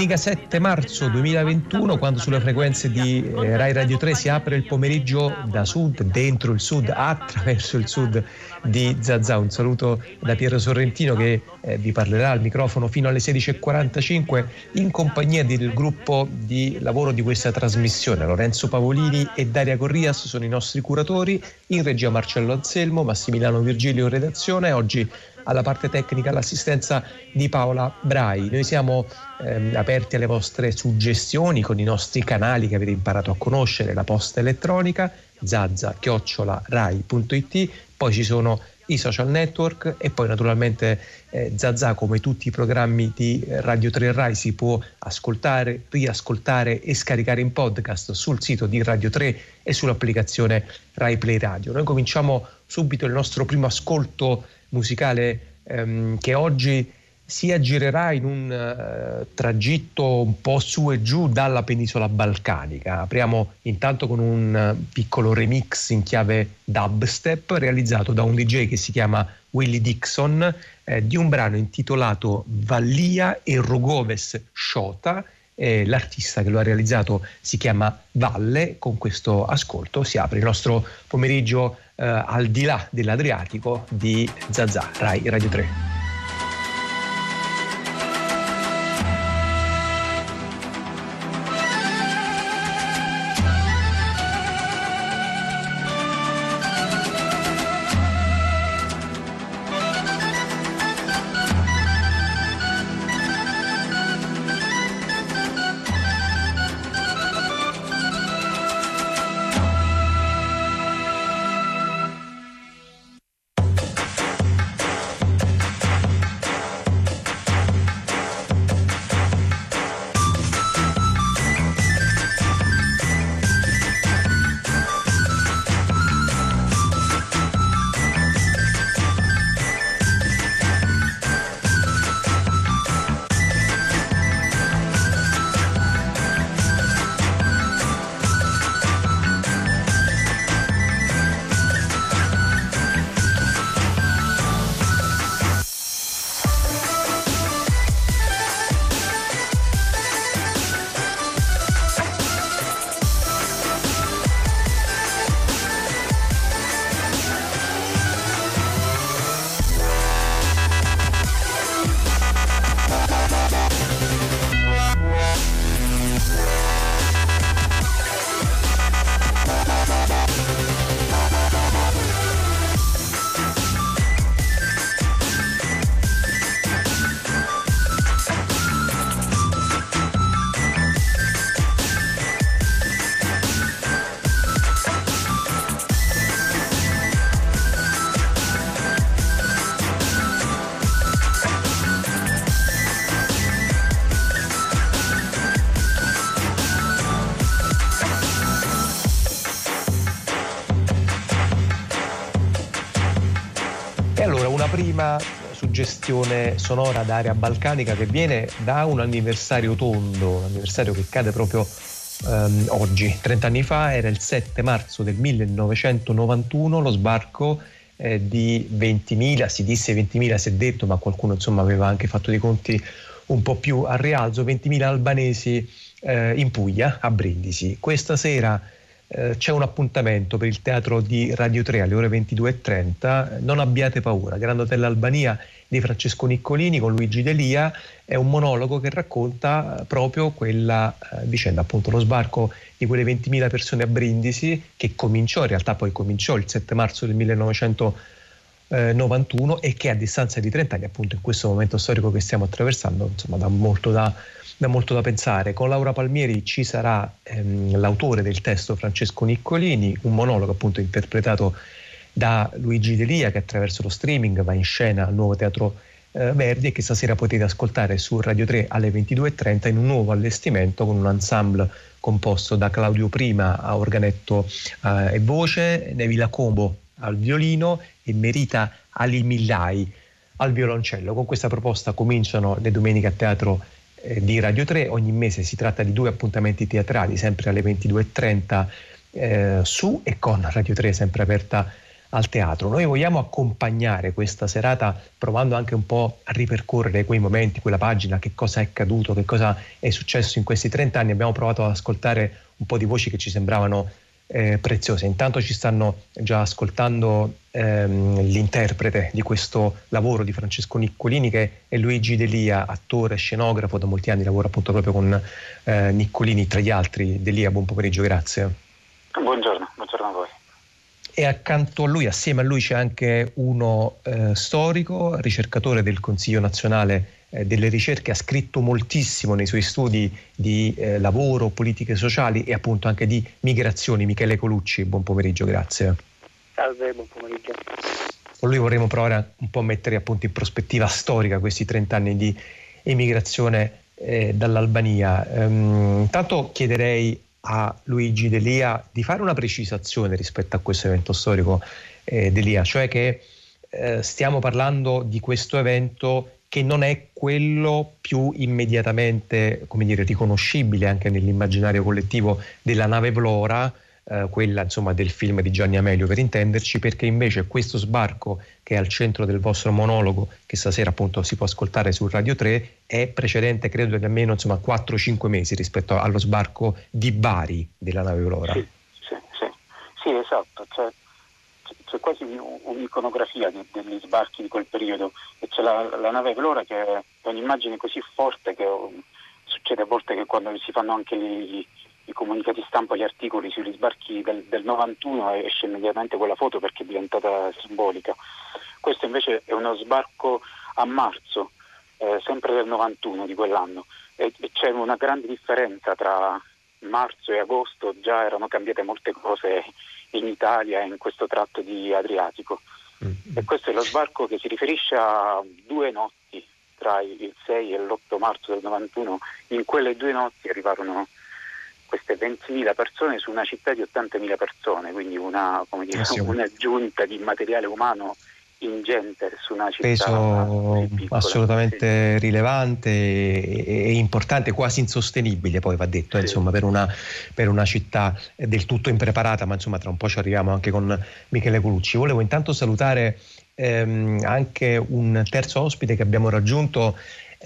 Domenica 7 marzo 2021 quando sulle frequenze di eh, Rai Radio 3 si apre il pomeriggio da sud, dentro il sud, attraverso il sud di Zazà. Un saluto da Piero Sorrentino che eh, vi parlerà al microfono fino alle 16.45 in compagnia del gruppo di lavoro di questa trasmissione. Lorenzo Pavolini e Daria Corrias sono i nostri curatori, in regia Marcello Anselmo, Massimiliano Virgilio in redazione. Oggi alla parte tecnica l'assistenza di Paola Brai. Noi siamo ehm, aperti alle vostre suggestioni con i nostri canali che avete imparato a conoscere, la posta elettronica zazza-rai.it, poi ci sono i social network e poi naturalmente eh, Zazà come tutti i programmi di Radio 3 Rai si può ascoltare, riascoltare e scaricare in podcast sul sito di Radio 3 e sull'applicazione Rai Play Radio. Noi cominciamo subito il nostro primo ascolto musicale ehm, che oggi si aggirerà in un uh, tragitto un po' su e giù dalla penisola balcanica. Apriamo intanto con un uh, piccolo remix in chiave dubstep realizzato da un DJ che si chiama Willie Dixon eh, di un brano intitolato Vallia e Rogoves Shota. Eh, l'artista che lo ha realizzato si chiama Valle. Con questo ascolto si apre il nostro pomeriggio eh, al di là dell'Adriatico di Zazà, Rai Radio 3. Suggestione sonora d'area balcanica che viene da un anniversario tondo, un anniversario che cade proprio ehm, oggi, 30 anni fa, era il 7 marzo del 1991 lo sbarco eh, di 20.000, si disse 20.000, si è detto, ma qualcuno insomma aveva anche fatto dei conti un po' più a rialzo, 20.000 albanesi eh, in Puglia, a Brindisi. Questa sera eh, c'è un appuntamento per il teatro di Radio 3 alle ore 22.30. Non abbiate paura, Grand Hotel Albania di Francesco Niccolini con Luigi Delia è un monologo che racconta eh, proprio quella eh, vicenda, appunto lo sbarco di quelle 20.000 persone a Brindisi che cominciò, in realtà poi cominciò il 7 marzo del 1991 e che a distanza di 30 anni, appunto in questo momento storico che stiamo attraversando, insomma dà molto da dà molto da pensare. Con Laura Palmieri ci sarà ehm, l'autore del testo Francesco Niccolini, un monologo appunto interpretato da Luigi Delia che attraverso lo streaming va in scena al nuovo teatro eh, Verdi e che stasera potete ascoltare su Radio 3 alle 22.30 in un nuovo allestimento con un ensemble composto da Claudio Prima a organetto eh, e voce, Nevila Combo al violino e Merita Ali Millai al violoncello. Con questa proposta cominciano le domeniche a teatro di Radio 3. Ogni mese si tratta di due appuntamenti teatrali, sempre alle 22.30 eh, su e con Radio 3 sempre aperta al teatro. Noi vogliamo accompagnare questa serata provando anche un po' a ripercorrere quei momenti, quella pagina, che cosa è accaduto, che cosa è successo in questi 30 anni. Abbiamo provato ad ascoltare un po' di voci che ci sembravano eh, preziose. Intanto ci stanno già ascoltando ehm, l'interprete di questo lavoro di Francesco Niccolini che è Luigi Delia, attore, scenografo, da molti anni lavora appunto proprio con eh, Niccolini tra gli altri. Delia, buon pomeriggio, grazie. Buongiorno, buongiorno a voi. E accanto a lui, assieme a lui, c'è anche uno eh, storico, ricercatore del Consiglio nazionale eh, delle ricerche, ha scritto moltissimo nei suoi studi di eh, lavoro, politiche sociali e appunto anche di migrazioni. Michele Colucci, buon pomeriggio, grazie. Salve, buon pomeriggio. Con lui vorremmo provare un po' a mettere appunto in prospettiva storica questi 30 anni di emigrazione eh, dall'Albania. Ehm, intanto chiederei a Luigi Delia di fare una precisazione rispetto a questo evento storico eh, Delia, cioè che eh, stiamo parlando di questo evento che non è quello più immediatamente come dire, riconoscibile anche nell'immaginario collettivo della nave Vlora, eh, quella insomma del film di Gianni Amelio per intenderci, perché invece questo sbarco che è al centro del vostro monologo, che stasera appunto si può ascoltare su Radio 3, è precedente credo di almeno insomma 4-5 mesi rispetto allo sbarco di Bari della nave Vlora. Sì, sì, sì. sì esatto. Cioè c'è quasi un'iconografia degli sbarchi di quel periodo e c'è la, la nave Vlora che è un'immagine così forte che um, succede a volte che quando si fanno anche i, i comunicati stampa, gli articoli sugli sbarchi del, del 91 esce immediatamente quella foto perché è diventata simbolica. Questo invece è uno sbarco a marzo, eh, sempre del 91 di quell'anno e, e c'è una grande differenza tra marzo e agosto, già erano cambiate molte cose in Italia in questo tratto di Adriatico. Mm. E questo è lo sbarco che si riferisce a due notti tra il 6 e l'8 marzo del 91. In quelle due notti arrivarono queste 20.000 persone su una città di 80.000 persone, quindi una, dire, eh un'aggiunta di materiale umano ingente su una città peso assolutamente sì. rilevante e, e, importante, quasi insostenibile poi va detto, sì. insomma, per una, per una, città del tutto impreparata, ma insomma tra un po' ci arriviamo anche con Michele Colucci. Volevo intanto salutare ehm, anche un terzo ospite che abbiamo raggiunto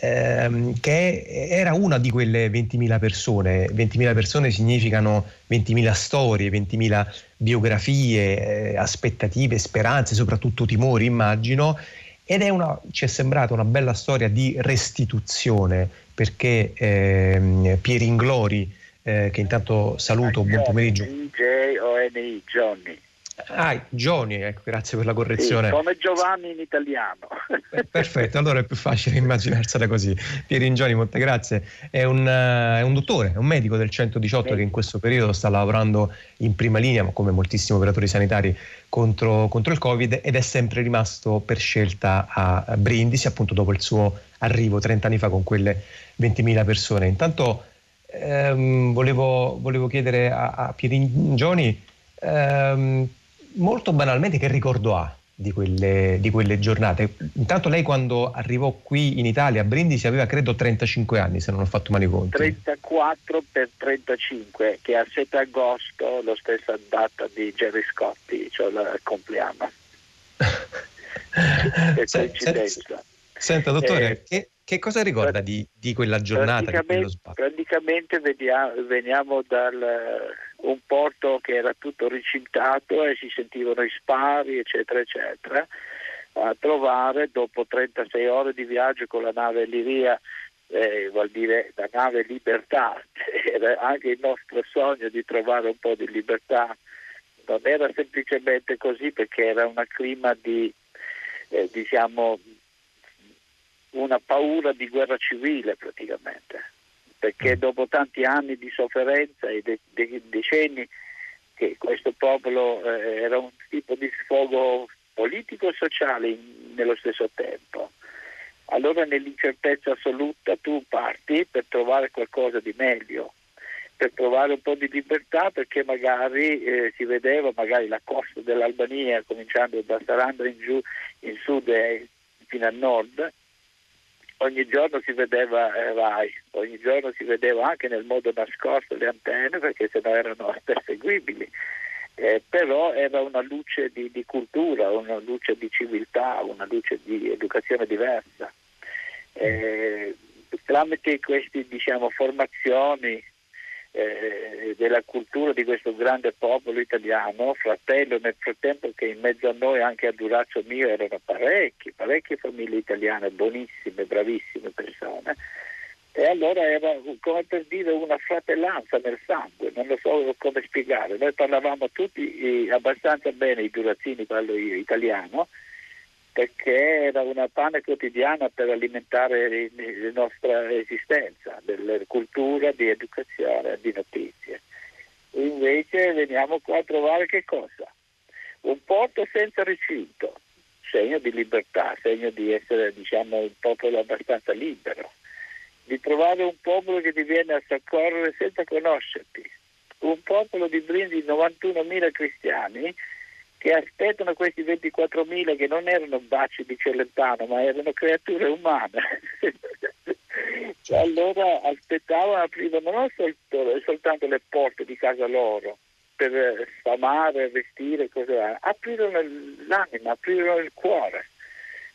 ehm, che era una di quelle 20.000 persone. 20.000 persone significano 20.000 storie, 20.000 biografie, eh, aspettative, speranze, soprattutto timori, immagino. Ed è una, ci è sembrata una bella storia di restituzione perché ehm, Pieri Inglori, eh, che intanto saluto, buon pomeriggio. J-O-N-I, Johnny. Ah, Johnny, ecco, grazie per la correzione. Sì, come Giovanni in italiano. Eh, perfetto, allora è più facile immaginarsela così. Pierin Johnny, molte grazie. È un, uh, è un, dottore, è un medico del 118 sì. che in questo periodo sta lavorando in prima linea, ma come moltissimi operatori sanitari, contro, contro, il Covid ed è sempre rimasto per scelta a Brindisi, appunto dopo il suo arrivo 30 anni fa con quelle 20.000 persone. Intanto ehm, volevo, volevo, chiedere a, a Pierin Johnny... Ehm, molto banalmente che ricordo ha di quelle, di quelle, giornate? Intanto lei quando arrivò qui in Italia a Brindisi aveva credo 35 anni se non ho fatto male conti. 34 per 35 che a 7 agosto la stessa data di Jerry Scotti, cioè il compleanno. se, se, senta dottore, eh, che, che, cosa ricorda di, di quella giornata? Praticamente, praticamente vediamo, veniamo dal un porto che era tutto ricintato e si sentivano i spari, eccetera, eccetera, a trovare dopo 36 ore di viaggio con la nave Liria, eh, vuol dire la nave Libertà, era anche il nostro sogno di trovare un po' di libertà, non era semplicemente così perché era un clima di, eh, diciamo, una paura di guerra civile praticamente perché mm. dopo tanti anni di sofferenza e de- de- decenni che questo popolo eh, era un tipo di sfogo politico e sociale in- nello stesso tempo. Allora nell'incertezza assoluta tu parti per trovare qualcosa di meglio, per trovare un po' di libertà perché magari eh, si vedeva magari la costa dell'Albania cominciando da Sarandra in giù, in sud e fino a nord ogni giorno si vedeva eh, Rai, ogni giorno si vedeva anche nel modo nascosto le antenne perché se no erano perseguibili. eh, però era una luce di, di, cultura, una luce di civiltà, una luce di educazione diversa. Eh, tramite queste diciamo, formazioni eh, della cultura di questo grande popolo italiano, fratello nel frattempo che in mezzo a noi anche a Durazzo mio erano parecchi, parecchie famiglie italiane, buonissime, bravissime persone, e allora era come per dire una fratellanza nel sangue, non lo so come spiegare. Noi parlavamo tutti abbastanza bene i durazzini, parlo io, italiano, perché era una pane quotidiana per alimentare la nostra esistenza, della cultura, di educazione, di notizie. Invece veniamo qua a trovare che cosa? Un porto senza recinto, segno di libertà, segno di essere diciamo, un popolo abbastanza libero di trovare un popolo che ti viene a soccorrere senza conoscerti, un popolo di Brindisi di 91.000 cristiani che aspettano questi 24.000 che non erano baci di Celentano ma erano creature umane. cioè, allora aspettavano, aprivano non soltanto le porte di casa loro per sfamare, vestire, cose aprirono l'anima, aprirono il cuore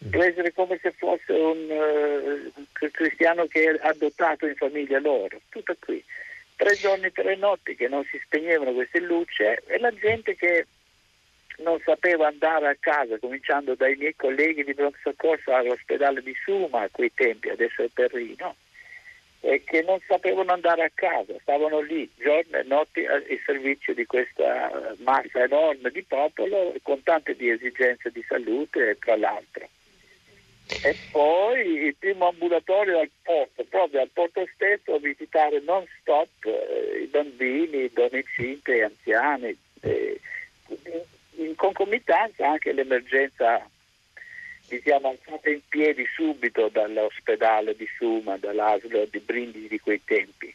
presero come se fosse un uh, cristiano che è adottato in famiglia loro, tutto qui. Tre giorni, tre notti che non si spegnevano queste luci e la gente che non sapeva andare a casa, cominciando dai miei colleghi di pronto soccorso all'ospedale di Suma a quei tempi, adesso è Perrino, e che non sapevano andare a casa, stavano lì giorni e notti al servizio di questa massa enorme di popolo con tante di esigenze di salute tra l'altro. E poi il primo ambulatorio al porto, proprio al porto stesso a visitare non stop eh, i bambini, donne incinte e anziani, eh, in concomitanza anche l'emergenza diciamo alzata in piedi subito dall'ospedale di Suma, dall'asilo di Brindisi di quei tempi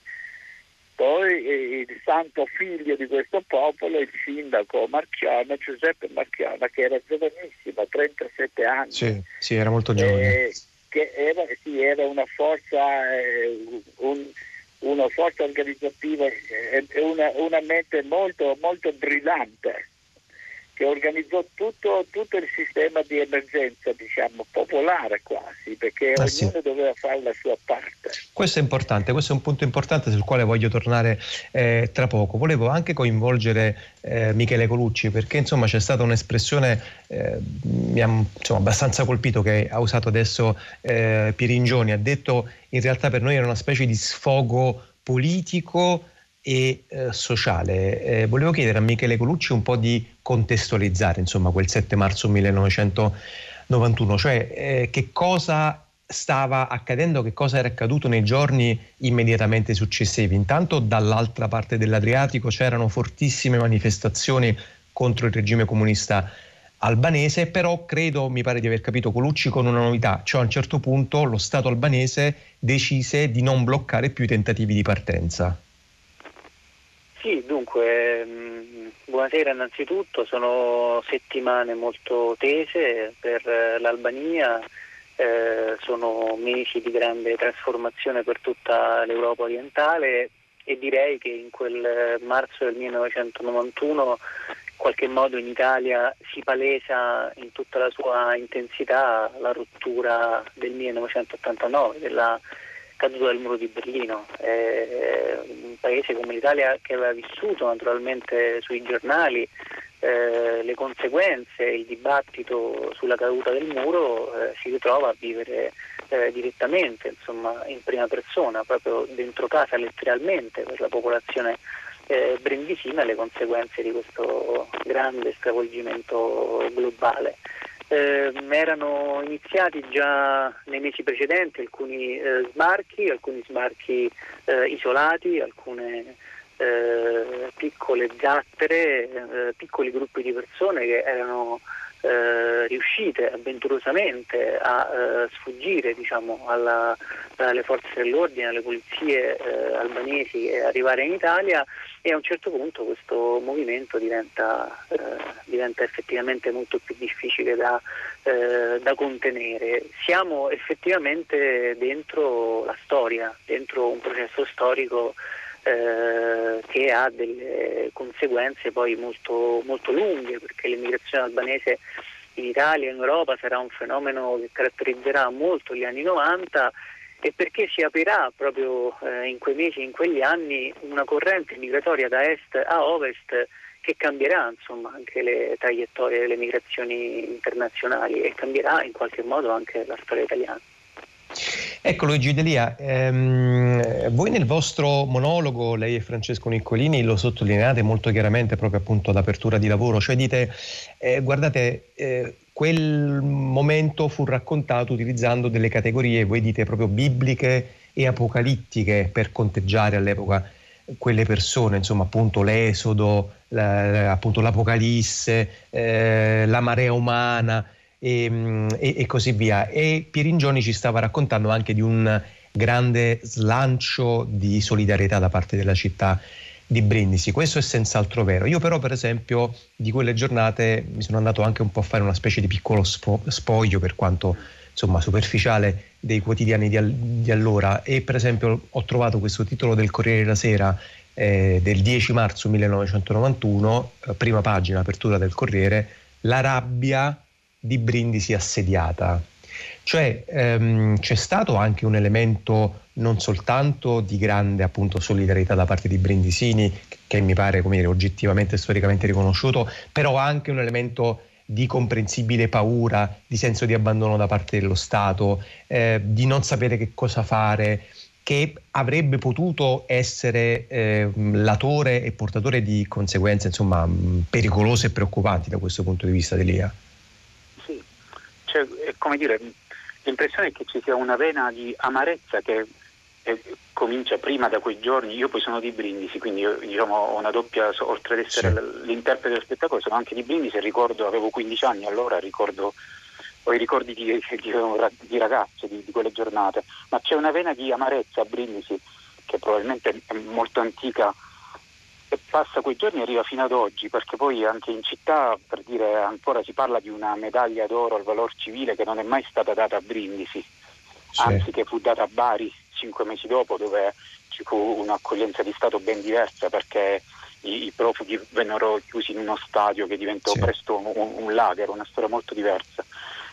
poi eh, il santo figlio di questo popolo, il sindaco Marchiona, Giuseppe Marchiona, che era giovanissimo, 37 anni. Sì, sì era molto giovane. Eh, che era, sì, era, una forza, eh, un, una forza organizzativa e eh, una, una, mente molto, molto brillante che organizzò tutto, tutto, il sistema di emergenza, diciamo, popolare quasi, perché ah, ognuno sì. doveva fare la sua parte. Questo è importante, questo è un punto importante sul quale voglio tornare eh, tra poco. Volevo anche coinvolgere eh, Michele Colucci, perché insomma c'è stata un'espressione, eh, mi ha insomma, abbastanza colpito che ha usato adesso eh, Pieringioni, ha detto in realtà per noi era una specie di sfogo politico e eh, sociale. Eh, volevo chiedere a Michele Colucci un po' di contestualizzare insomma, quel 7 marzo 1991, cioè eh, che cosa stava accadendo, che cosa era accaduto nei giorni immediatamente successivi. Intanto dall'altra parte dell'Adriatico c'erano fortissime manifestazioni contro il regime comunista albanese, però credo, mi pare di aver capito Colucci con una novità, cioè a un certo punto lo Stato albanese decise di non bloccare più i tentativi di partenza. Sì, dunque, mm, buonasera innanzitutto, sono settimane molto tese per eh, l'Albania, eh, sono mesi di grande trasformazione per tutta l'Europa orientale e direi che in quel marzo del 1991 in qualche modo in Italia si palesa in tutta la sua intensità la rottura del 1989, della caduta del muro di Berlino. Eh, un paese come l'Italia che aveva vissuto naturalmente sui giornali eh, le conseguenze, il dibattito sulla caduta del muro eh, si ritrova a vivere eh, direttamente, insomma, in prima persona, proprio dentro casa letteralmente per la popolazione eh, brindisina le conseguenze di questo grande stravolgimento globale eh, erano iniziati già nei mesi precedenti alcuni eh, sbarchi, alcuni sbarchi eh, isolati, alcune eh, piccole zattere, eh, piccoli gruppi di persone che erano eh, riuscite avventurosamente a eh, sfuggire diciamo, alla, alle forze dell'ordine, alle polizie eh, albanesi e arrivare in Italia e a un certo punto questo movimento diventa, eh, diventa effettivamente molto più difficile da, eh, da, contenere. Siamo effettivamente dentro la storia, dentro un processo storico eh, che ha delle conseguenze poi molto, molto lunghe perché l'immigrazione albanese in Italia e in Europa sarà un fenomeno che caratterizzerà molto gli anni 90 e perché si aprirà proprio eh, in quei mesi, in quegli anni, una corrente migratoria da est a ovest che cambierà insomma, anche le traiettorie delle migrazioni internazionali e cambierà in qualche modo anche la storia italiana. Ecco Luigi Delia, ehm, voi nel vostro monologo, lei e Francesco Niccolini, lo sottolineate molto chiaramente proprio appunto ad apertura di lavoro, cioè dite, eh, guardate, eh, quel momento fu raccontato utilizzando delle categorie, voi dite proprio bibliche e apocalittiche per conteggiare all'epoca quelle persone, insomma appunto l'esodo, la, appunto l'apocalisse, eh, la marea umana e, mm, e, e, così via. E Pieringioni ci stava raccontando anche di un grande slancio di solidarietà da parte della città di Brindisi. Questo è senz'altro vero. Io però per esempio di quelle giornate mi sono andato anche un po' a fare una specie di piccolo spo- spoglio per quanto insomma superficiale dei quotidiani di, al- di, allora e per esempio ho trovato questo titolo del Corriere della Sera eh, del 10 marzo 1991, eh, prima pagina, apertura del Corriere, la rabbia di Brindisi assediata. Cioè ehm, c'è stato anche un elemento non soltanto di grande appunto, solidarietà da parte di Brindisini, che mi pare come dire, oggettivamente e storicamente riconosciuto, però anche un elemento di comprensibile paura, di senso di abbandono da parte dello Stato, eh, di non sapere che cosa fare, che avrebbe potuto essere eh, latore e portatore di conseguenze insomma, pericolose e preoccupanti da questo punto di vista, Delia. Cioè, come dire, l'impressione è che ci sia una vena di amarezza che eh, comincia prima da quei giorni, io poi sono di Brindisi, quindi io, diciamo, ho una doppia, oltre ad essere sì. l'interprete dello spettacolo, sono anche di Brindisi e ricordo, avevo 15 anni allora, ricordo, ho i ricordi di, di, di ragazzo di, di, quelle giornate, ma c'è una vena di amarezza a Brindisi che probabilmente è molto antica e passa quei giorni e arriva fino ad oggi, perché poi anche in città, per dire, ancora si parla di una medaglia d'oro al valor civile che non è mai stata data a Brindisi, sì. anzi che fu data a Bari cinque mesi dopo dove ci fu un'accoglienza di Stato ben diversa perché i, i profughi vennero chiusi in uno stadio che diventò sì. presto un, un, lager, una storia molto diversa.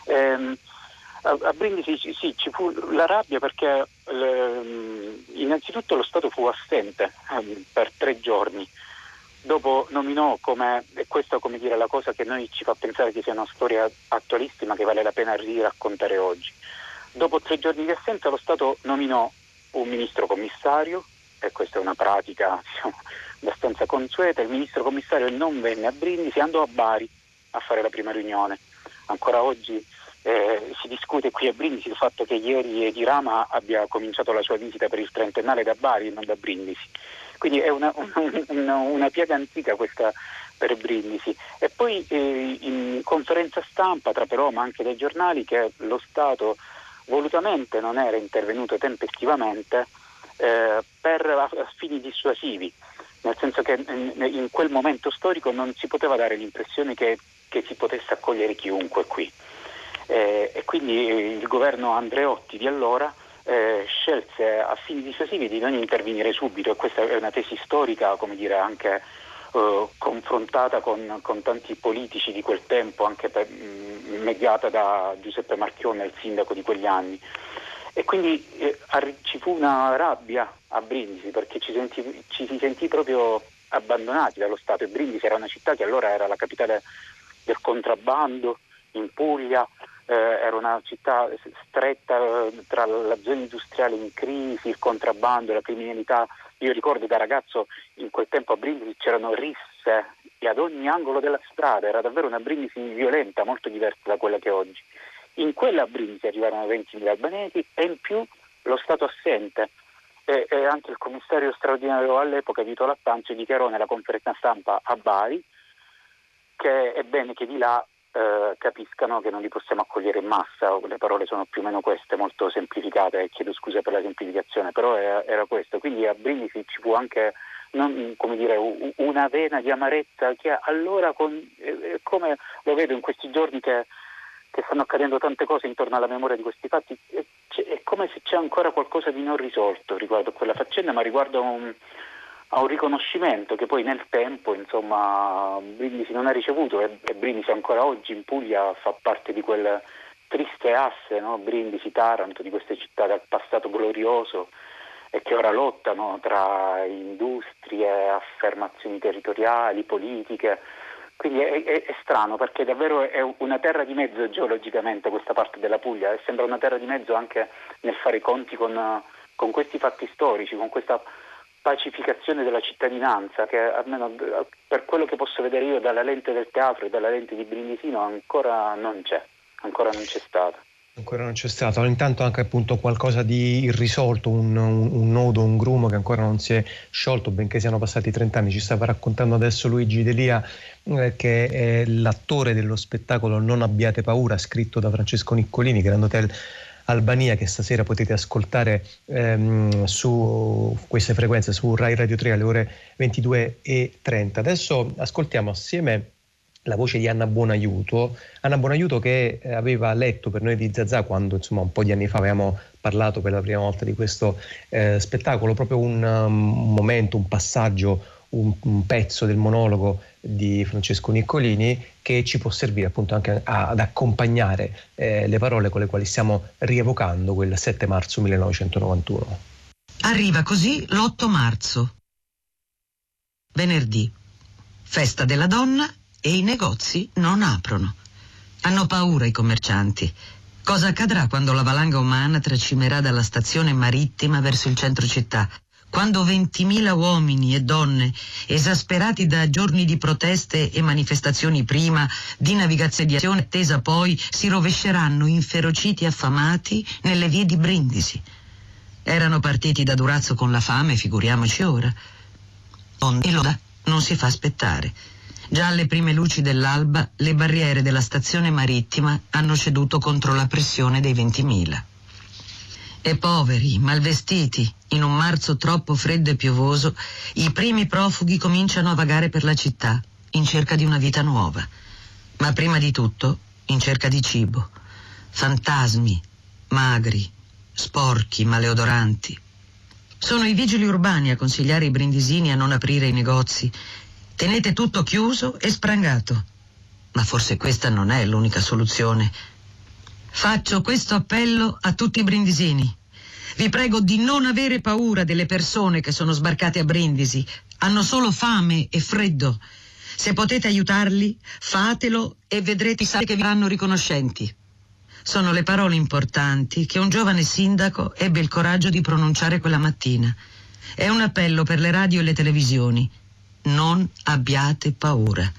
Ehm, a, Brindisi sì, ci fu la rabbia perché le, innanzitutto lo Stato fu assente eh, per tre giorni. Dopo nominò come, e questa come dire, la cosa che noi ci fa pensare che sia una storia attualissima che vale la pena riraccontare oggi. Dopo tre giorni di assenza lo Stato nominò un ministro commissario, e questa è una pratica diciamo, abbastanza consueta, il ministro commissario non venne a Brindisi, andò a Bari a fare la prima riunione. Ancora oggi eh, si discute qui a Brindisi il fatto che ieri Edi Rama abbia cominciato la sua visita per il trentennale da Bari e non da Brindisi. Quindi è una, una, una piaga antica questa per Brindisi. E poi eh, in conferenza stampa tra però ma anche dai giornali che lo Stato volutamente non era intervenuto tempestivamente eh, per fini dissuasivi, nel senso che in quel momento storico non si poteva dare l'impressione che, che si potesse accogliere chiunque qui. Eh, e quindi il governo Andreotti di allora eh, scelse a fini dissuasivi di non intervenire subito e questa è una tesi storica, come dire, anche eh, confrontata con, con, tanti politici di quel tempo, anche per, mh, mm, mediata da Giuseppe Marchione, il sindaco di quegli anni. E quindi eh, ci fu una rabbia a Brindisi perché ci, sentì, ci si sentì proprio abbandonati dallo Stato e Brindisi era una città che allora era la capitale del contrabbando in Puglia, eh, era una città stretta eh, tra la zona industriale in crisi, il contrabbando, la criminalità io ricordo da ragazzo in quel tempo a Brindisi c'erano risse e ad ogni angolo della strada, era davvero una Brindisi violenta, molto diversa da quella che è oggi. In quella Brindisi arrivarono 20.000 albanesi e in più lo Stato assente. E, e anche il commissario straordinario all'epoca, Vito Lattanzio, dichiarò nella conferenza stampa a Bari che è bene che di là eh, capiscano che non li possiamo accogliere in massa, le parole sono più o meno queste, molto semplificate, chiedo scusa per la semplificazione, però era, era questo. Quindi a Brindisi ci fu anche non, dire, una vena di amarezza che allora, con, eh, come lo vedo in questi giorni che, che, stanno accadendo tante cose intorno alla memoria di questi fatti, è, è come se c'è ancora qualcosa di non risolto riguardo a quella faccenda, ma riguardo un, a un riconoscimento che poi nel tempo insomma, Brindisi non ha ricevuto e, e, Brindisi ancora oggi in Puglia fa parte di quel triste asse, no? Brindisi-Taranto, di queste città dal passato glorioso e che ora lottano tra industrie, affermazioni territoriali, politiche. Quindi è, è, è, strano perché davvero è una terra di mezzo geologicamente questa parte della Puglia e sembra una terra di mezzo anche nel fare i conti con, con questi fatti storici, con questa pacificazione della cittadinanza che almeno per quello che posso vedere io dalla lente del teatro e dalla lente di Brindisino ancora non c'è, ancora non c'è stata. Ancora non c'è stato, intanto anche appunto qualcosa di irrisolto, un, un, un, nodo, un grumo che ancora non si è sciolto, benché siano passati 30 anni. Ci stava raccontando adesso Luigi Delia, eh, che è l'attore dello spettacolo Non abbiate paura, scritto da Francesco Niccolini, Grand Hotel Albania che stasera potete ascoltare ehm, su queste frequenze su Rai Radio 3 alle ore 22 e 30. Adesso ascoltiamo assieme la voce di Anna Buonaiuto, Anna Buonaiuto che eh, aveva letto per noi di Zazà quando insomma un po' di anni fa avevamo parlato per la prima volta di questo eh, spettacolo, proprio un, um, momento, un passaggio, un, un pezzo del monologo di Francesco Niccolini che ci può servire appunto anche a, ad accompagnare eh, le parole con le quali stiamo rievocando quel 7 marzo 1991. Arriva così l'8 marzo, venerdì, festa della donna e i negozi non aprono. Hanno paura i commercianti. Cosa accadrà quando la valanga umana tracimerà dalla stazione marittima verso il centro città? Quando 20.000 uomini e donne, esasperati da giorni di proteste e manifestazioni prima, di navigazione attesa poi, si rovesceranno inferociti e affamati nelle vie di Brindisi. Erano partiti da Durazzo con la fame, figuriamoci ora. E Loda non si fa aspettare. Già alle prime luci dell'alba le barriere della stazione marittima hanno ceduto contro la pressione dei 20.000. E poveri, malvestiti, in un marzo troppo freddo e piovoso, i primi profughi cominciano a vagare per la città, in cerca di una vita nuova. Ma prima di tutto, in cerca di cibo. Fantasmi, magri, sporchi, maleodoranti. Sono i vigili urbani a consigliare i brindisini a non aprire i negozi. Tenete tutto chiuso e sprangato. Ma forse questa non è l'unica soluzione. Faccio questo appello a tutti i brindisini. Vi prego di non avere paura delle persone che sono sbarcate a Brindisi. Hanno solo fame e freddo. Se potete aiutarli, fatelo e vedrete che vi saranno riconoscenti. Sono le parole importanti che un giovane sindaco ebbe il coraggio di pronunciare quella mattina. È un appello per le radio e le televisioni. Non abbiate paura.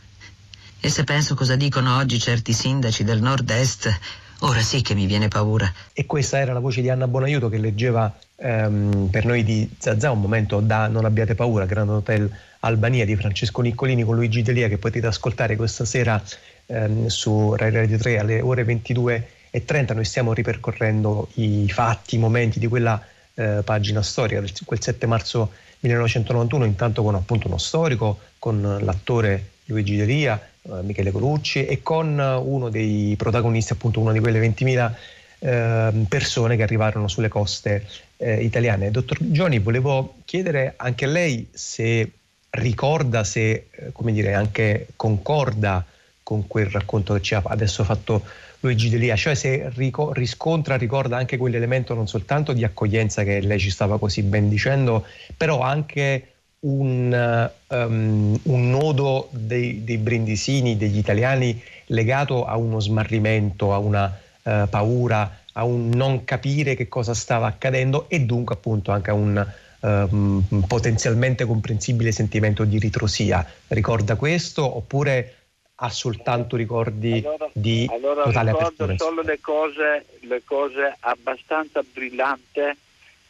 E se penso cosa dicono oggi certi sindaci del nord-est, Ora sì che mi viene paura. E questa era la voce di Anna Bonaiuto che leggeva ehm, per noi di Zazà un momento da Non abbiate paura, Grand Hotel Albania di Francesco Niccolini con Luigi Delia che potete ascoltare questa sera ehm, su Rai Radio 3 alle ore 22 e 30. Noi stiamo ripercorrendo i fatti, i momenti di quella eh, pagina storica, quel 7 marzo 1991, intanto con appunto uno storico, con l'attore Luigi Delia, Michele Colucci e con uno dei protagonisti, appunto uno di quelle 20.000 eh, persone che arrivarono sulle coste eh, italiane. Dottor Gioni, volevo chiedere anche a lei se ricorda, se eh, come dire, anche concorda con quel racconto che ci ha adesso fatto Luigi Delia, cioè se rico- riscontra, ricorda anche quell'elemento non soltanto di accoglienza che lei ci stava così ben dicendo, però anche un, um, un nodo dei, dei, brindisini, degli italiani, legato a uno smarrimento, a una uh, paura, a un non capire che cosa stava accadendo e dunque appunto anche a un um, potenzialmente comprensibile sentimento di ritrosia. Ricorda questo oppure ha soltanto ricordi allora, di allora totale ricordo apertura? solo le cose, le cose abbastanza brillanti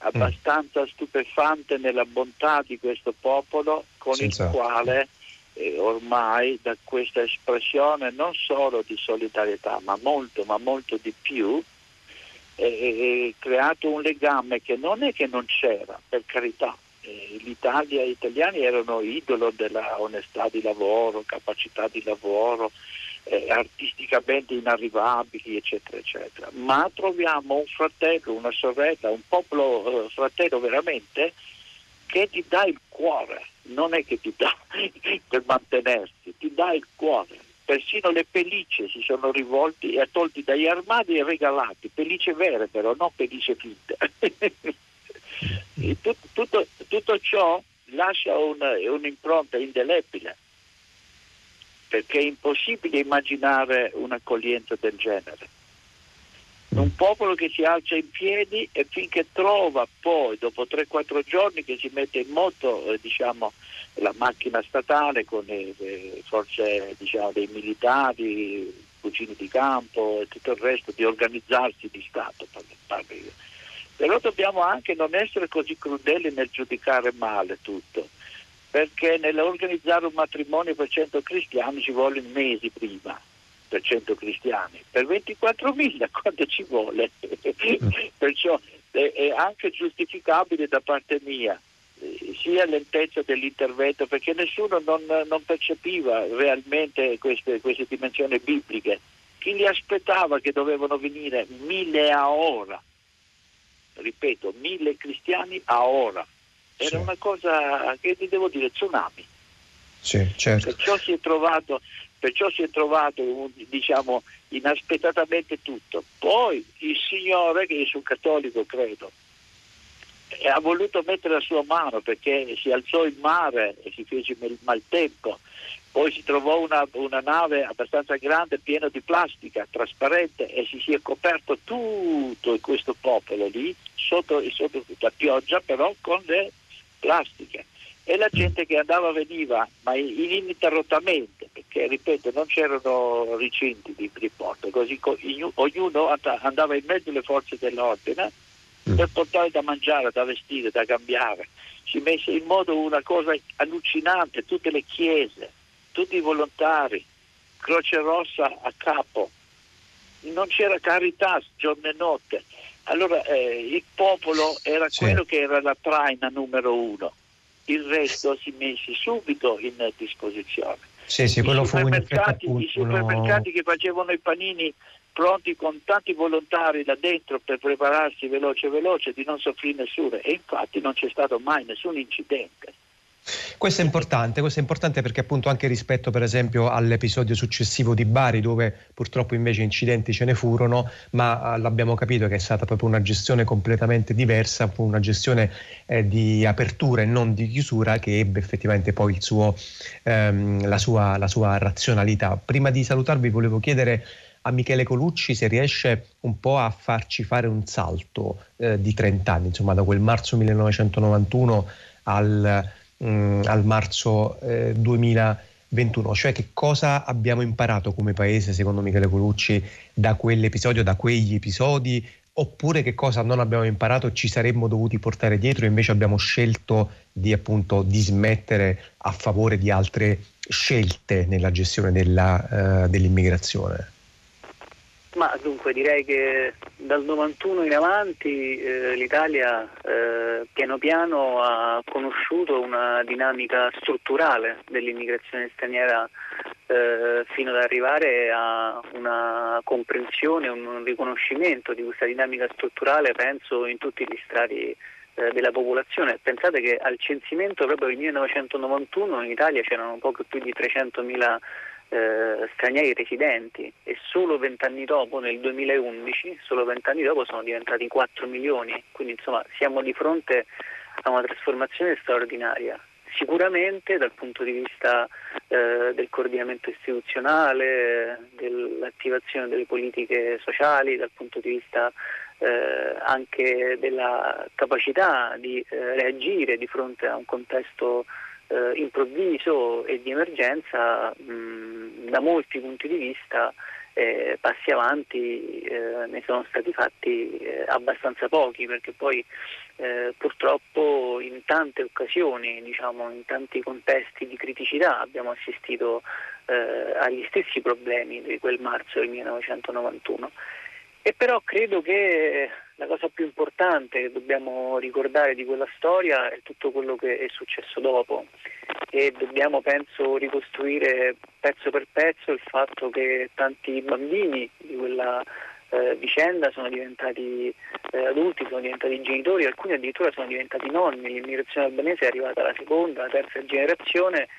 abbastanza mm. stupefante nella bontà di questo popolo con Senza. il quale eh, ormai da questa espressione non solo di solidarietà ma molto ma molto di più è creato un legame che non è che non c'era per carità eh, l'Italia e gli italiani erano idolo della onestà di lavoro capacità di lavoro eh, artisticamente inarrivabili, eccetera, eccetera. Ma troviamo un fratello, una sorella, un popolo eh, fratello veramente che ti dà il cuore, non è che ti dà per mantenersi, ti dà il cuore. Persino le pellicce si sono rivolti e tolti dagli armadi e regalati, pellicce vere però, non pellicce finte. tutto, tutto, tutto, ciò lascia una, un'impronta indelebile perché è impossibile immaginare un'accoglienza del genere. Un popolo che si alza in piedi e finché trova poi, dopo 3-4 giorni, che si mette in moto eh, diciamo, la macchina statale con le, le forze diciamo, dei militari, cugini di campo e tutto il resto, di organizzarsi di Stato. Però dobbiamo anche non essere così crudeli nel giudicare male tutto perché nell'organizzare un matrimonio per 100 cristiani ci vuole mesi prima per 100 cristiani, per 24.000 quando ci vuole, perciò è anche giustificabile da parte mia eh, sia lentezza dell'intervento perché nessuno non, non percepiva realmente queste, queste, dimensioni bibliche. Chi li aspettava che dovevano venire mille a ora? Ripeto, mille cristiani a ora era sì. una cosa che ti devo dire tsunami. Sì, certo. Perciò si è trovato, perciò si è trovato diciamo, inaspettatamente tutto. Poi il Signore, che io sono cattolico credo, ha voluto mettere la sua mano perché si alzò in mare e si fece il maltempo. Poi si trovò una, una, nave abbastanza grande, piena di plastica, trasparente, e si, si è coperto tutto questo popolo lì, sotto, sotto la pioggia, però con le plastiche e la gente che andava veniva ma ininterrottamente perché ripeto non c'erano recinti di, di porto così ognuno andava in mezzo alle forze dell'ordine mm. per portare da mangiare, da vestire, da cambiare. Si mise in modo una cosa allucinante tutte le chiese, tutti i volontari Croce Rossa a capo. Non c'era carità giorno e notte allora eh, il popolo era sì. quello che era la traina numero uno, il resto si mise subito in disposizione. Sì, sì, quello I supermercati, I supermercati che facevano i panini pronti con tanti volontari là dentro per prepararsi veloce veloce di non soffrire nessuno e infatti non c'è stato mai nessun incidente. Questo è importante, questo è importante perché appunto anche rispetto per esempio all'episodio successivo di Bari dove purtroppo invece incidenti ce ne furono, ma eh, l'abbiamo capito che è stata proprio una gestione completamente diversa, una gestione eh, di apertura e non di chiusura che ebbe effettivamente poi suo, ehm, la, sua, la sua razionalità. Prima di salutarvi volevo chiedere a Michele Colucci se riesce un po' a farci fare un salto eh, di 30 anni, insomma da quel marzo 1991 al mh, mm, al marzo eh, 2021, cioè che cosa abbiamo imparato come paese, secondo Michele Colucci, da quell'episodio, da quegli episodi, oppure che cosa non abbiamo imparato ci saremmo dovuti portare dietro e invece abbiamo scelto di appunto dismettere a favore di altre scelte nella gestione della, uh, dell'immigrazione. Ma dunque direi che dal 91 in avanti eh, l'Italia eh, piano piano ha conosciuto una dinamica strutturale dell'immigrazione straniera eh, fino ad arrivare a una comprensione, un riconoscimento di questa dinamica strutturale penso in tutti gli strati eh, della popolazione. Pensate che al censimento proprio del 1991 in Italia c'erano poco più di 300.000 eh, stranieri residenti e solo vent'anni dopo, nel 2011, solo vent'anni dopo sono diventati 4 milioni, quindi insomma siamo di fronte a una trasformazione straordinaria. Sicuramente dal punto di vista eh, del coordinamento istituzionale, dell'attivazione delle politiche sociali, dal punto di vista eh, anche della capacità di eh, reagire di fronte a un contesto eh, improvviso e di emergenza mh, da molti punti di vista eh, passi avanti eh, ne sono stati fatti eh, abbastanza pochi perché poi eh, purtroppo in tante occasioni, diciamo, in tanti contesti di criticità abbiamo assistito eh, agli stessi problemi di quel marzo del 1991. E però credo che la cosa più importante che dobbiamo ricordare di quella storia è tutto quello che è successo dopo. E dobbiamo, penso, ricostruire pezzo per pezzo il fatto che tanti bambini di quella eh, vicenda sono diventati eh, adulti, sono diventati genitori, alcuni addirittura sono diventati nonni, l'immigrazione albanese è arrivata alla seconda, terza generazione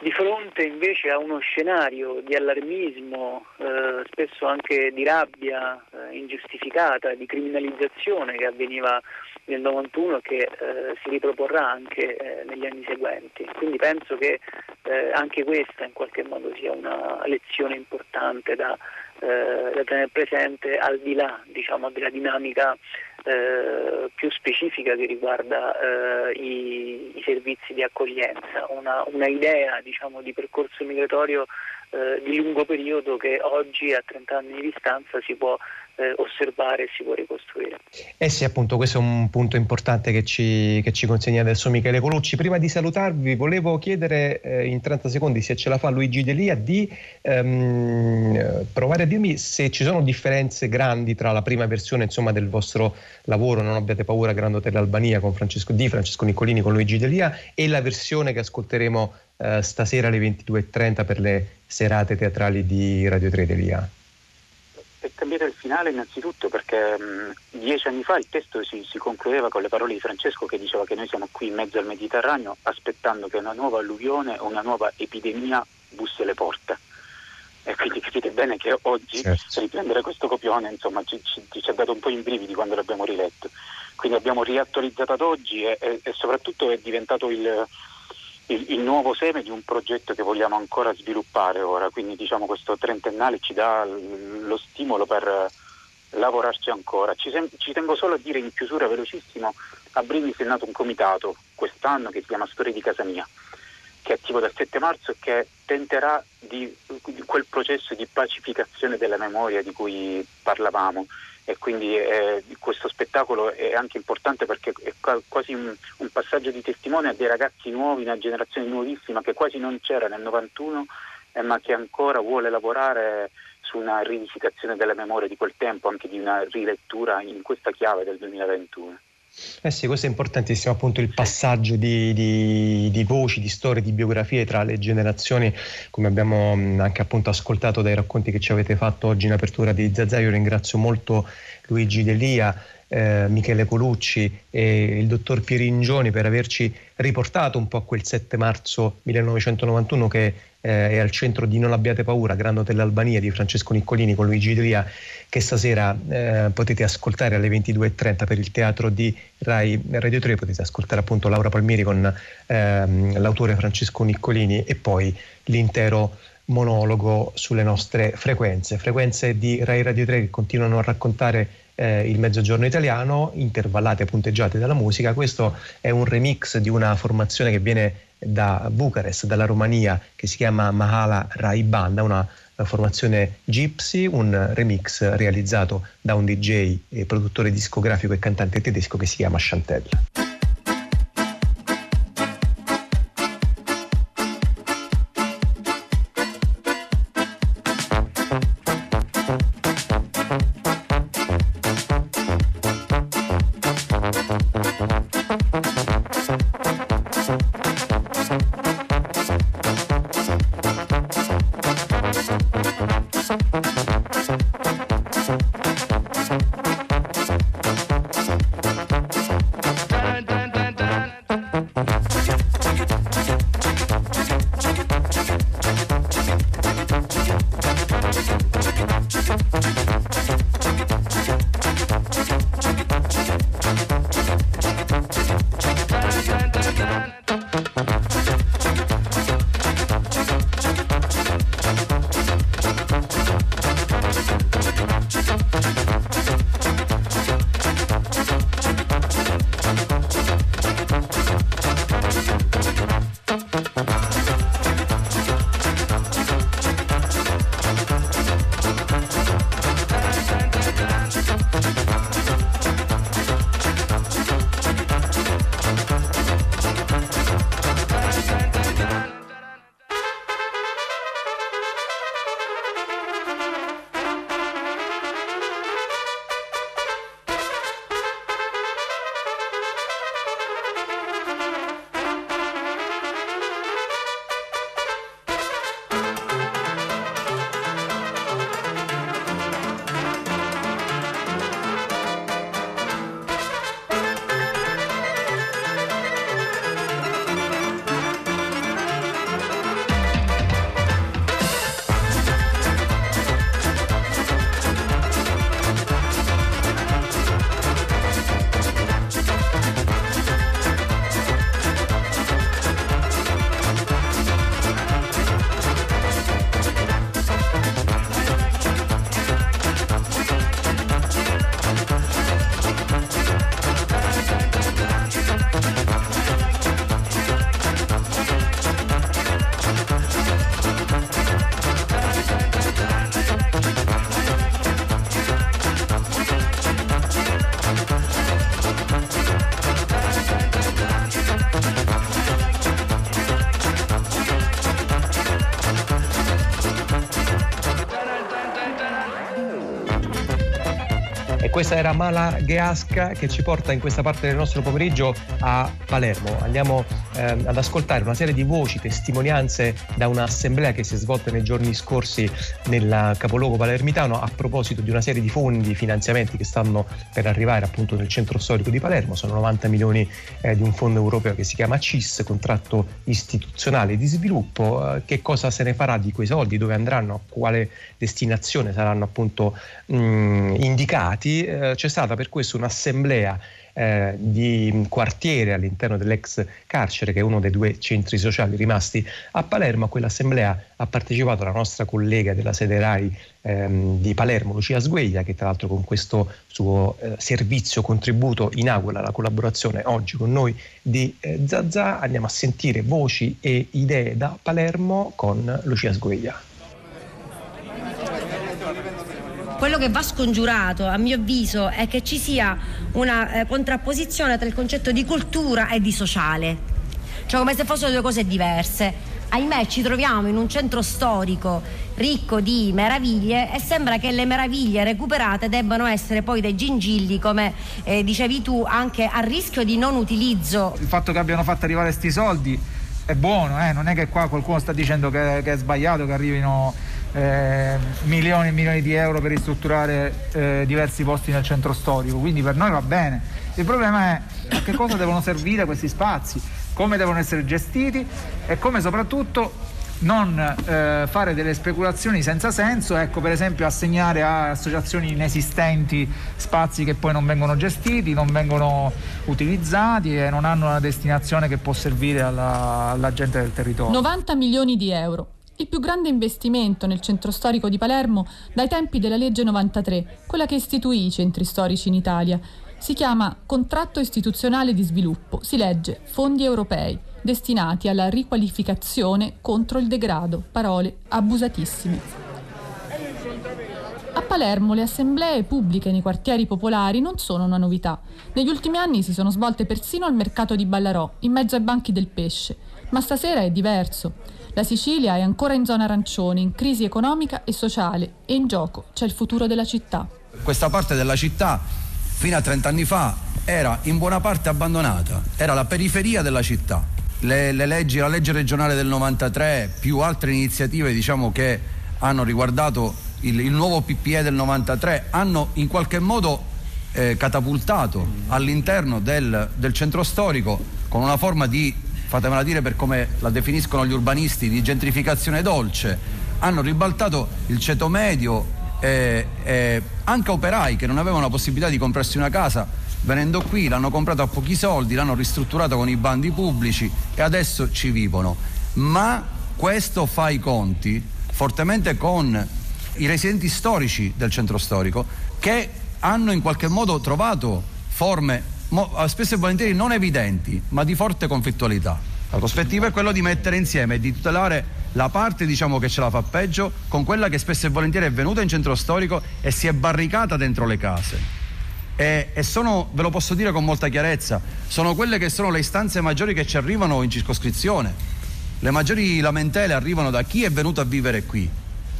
di fronte invece a uno scenario di allarmismo, eh, spesso anche di rabbia eh, ingiustificata, di criminalizzazione che avveniva nel 91 e che eh, si riproporrà anche eh, negli anni seguenti. Quindi penso che eh, anche questa in qualche modo sia una lezione importante da, eh, da tenere presente al di là diciamo, della dinamica eh, più specifica che riguarda eh, i, i, servizi di accoglienza, una, una idea diciamo, di percorso migratorio eh, di lungo periodo che oggi a 30 anni di distanza si può eh, osservare e si può ricostruire. Eh sì, appunto, questo è un punto importante che ci, che ci consegna adesso Michele Colucci. Prima di salutarvi, volevo chiedere eh, in 30 secondi, se ce la fa Luigi Delia, di ehm, provare a dirmi se ci sono differenze grandi tra la prima versione insomma, del vostro lavoro, Non abbiate paura, Grand Hotel Albania con Francesco Di, Francesco Niccolini con Luigi Delia e la versione che ascolteremo eh, stasera alle 22.30 per le serate teatrali di Radio 3 Delia è cambiato il finale innanzitutto perché mh, dieci anni fa il testo si, si, concludeva con le parole di Francesco che diceva che noi siamo qui in mezzo al Mediterraneo aspettando che una nuova alluvione o una nuova epidemia bussi alle porte. E quindi capite bene che oggi certo. riprendere questo copione insomma, ci, ci, ci, ha dato un po' in brividi quando l'abbiamo riletto. Quindi abbiamo riattualizzato ad oggi e, e, e soprattutto è diventato il, il, il, nuovo seme di un progetto che vogliamo ancora sviluppare ora, quindi diciamo questo trentennale ci dà lo stimolo per lavorarci ancora. Ci, sem- ci tengo solo a dire in chiusura velocissimo, a Brindisi è nato un comitato quest'anno che si chiama Storia di Casa Mia, che è attivo dal 7 marzo e che tenterà di, di quel processo di pacificazione della memoria di cui parlavamo e quindi eh, questo spettacolo è anche importante perché è quasi un, un, passaggio di testimone a dei ragazzi nuovi, una generazione nuovissima che quasi non c'era nel 91 eh, ma che ancora vuole lavorare su una rivisitazione della memoria di quel tempo, anche di una rilettura in questa chiave del 2021. Eh sì, questo è importantissimo, appunto il passaggio di, di, di, voci, di storie, di biografie tra le generazioni, come abbiamo anche appunto ascoltato dai racconti che ci avete fatto oggi in apertura di Zazà. Io ringrazio molto Luigi Delia, eh, Michele Colucci e il dottor Pieringioni per averci riportato un po' a quel 7 marzo 1991 che eh, è al centro di Non abbiate paura, Grand Hotel Albania di Francesco Niccolini con Luigi Delia che stasera eh, potete ascoltare alle 22.30 per il teatro di Rai Radio 3, potete ascoltare appunto Laura Palmieri con ehm, l'autore Francesco Niccolini e poi l'intero monologo sulle nostre frequenze, frequenze di Rai Radio 3 che continuano a raccontare eh, il mezzogiorno italiano, intervallate, punteggiate dalla musica. Questo è un remix di una formazione che viene da Bucarest, dalla Romania, che si chiama Mahala Rai Banda, una formazione Gypsy, un remix realizzato da un DJ e produttore discografico e cantante tedesco che si chiama Chantel. questa era Mala Geasca che ci porta in questa parte del nostro pomeriggio a Palermo. Andiamo eh, ad ascoltare una serie di voci, testimonianze da un'assemblea che si è svolta nei giorni scorsi nel capoluogo palermitano a proposito di una serie di fondi, finanziamenti che stanno per arrivare appunto nel centro storico di Palermo. Sono 90 milioni eh, di un fondo europeo che si chiama CIS, contratto istituzionale di sviluppo. Eh, che cosa se ne farà di quei soldi? Dove andranno? A quale destinazione saranno appunto mh, indicati? Eh, c'è stata per questo un'assemblea eh, di quartiere all'interno dell'ex carcere, che è uno dei due centri sociali rimasti a Palermo. A quell'assemblea ha partecipato la nostra collega della sede RAI ehm, di Palermo, Lucia Sgueglia, che tra l'altro con questo suo eh, servizio contributo inaugura la collaborazione oggi con noi di eh, Zazà. Andiamo a sentire voci e idee da Palermo con Lucia Sgueglia. Quello che va scongiurato, a mio avviso, è che ci sia una eh, contrapposizione tra il concetto di cultura e di sociale, cioè come se fossero due cose diverse. Ahimè ci troviamo in un centro storico ricco di meraviglie e sembra che le meraviglie recuperate debbano essere poi dei gingilli, come eh, dicevi tu, anche a rischio di non utilizzo. Il fatto che abbiano fatto arrivare questi soldi è buono, eh? non è che qua qualcuno sta dicendo che, che è sbagliato che arrivino eh, milioni e milioni di euro per ristrutturare eh, diversi posti nel centro storico, quindi per noi va bene. Il problema è a che cosa devono servire questi spazi, come devono essere gestiti e come soprattutto non eh, fare delle speculazioni senza senso, ecco per esempio assegnare a associazioni inesistenti spazi che poi non vengono gestiti, non vengono utilizzati e non hanno una destinazione che può servire alla, alla gente del territorio. 90 milioni di euro il più grande investimento nel centro storico di Palermo dai tempi della legge 93, quella che istituì i centri storici in Italia. Si chiama Contratto istituzionale di sviluppo, si legge Fondi europei, destinati alla riqualificazione contro il degrado, parole abusatissime. A Palermo le assemblee pubbliche nei quartieri popolari non sono una novità. Negli ultimi anni si sono svolte persino al mercato di Ballarò, in mezzo ai banchi del pesce. Ma stasera è diverso. La Sicilia è ancora in zona arancione, in crisi economica e sociale e in gioco c'è il futuro della città. Questa parte della città fino a 30 anni fa era in buona parte abbandonata, era la periferia della città. Le, le leggi, la legge regionale del 93 più altre iniziative diciamo, che hanno riguardato il, il, nuovo PPE del 93 hanno in qualche modo eh, catapultato all'interno del, del centro storico con una forma di fatemela dire per come la definiscono gli urbanisti, di gentrificazione dolce, hanno ribaltato il ceto medio e, e anche operai che non avevano la possibilità di comprarsi una casa venendo qui, l'hanno comprato a pochi soldi, l'hanno ristrutturato con i bandi pubblici e adesso ci vivono. Ma questo fa i conti fortemente con i residenti storici del centro storico che hanno in qualche modo trovato forme spesso e volentieri non evidenti, ma di forte conflittualità. La prospettiva è quella di mettere insieme e di tutelare la parte diciamo, che ce la fa peggio con quella che spesso e volentieri è venuta in centro storico e si è barricata dentro le case. E, e, sono, ve lo posso dire con molta chiarezza, sono quelle che sono le istanze maggiori che ci arrivano in circoscrizione. Le maggiori lamentele arrivano da chi è venuto a vivere qui,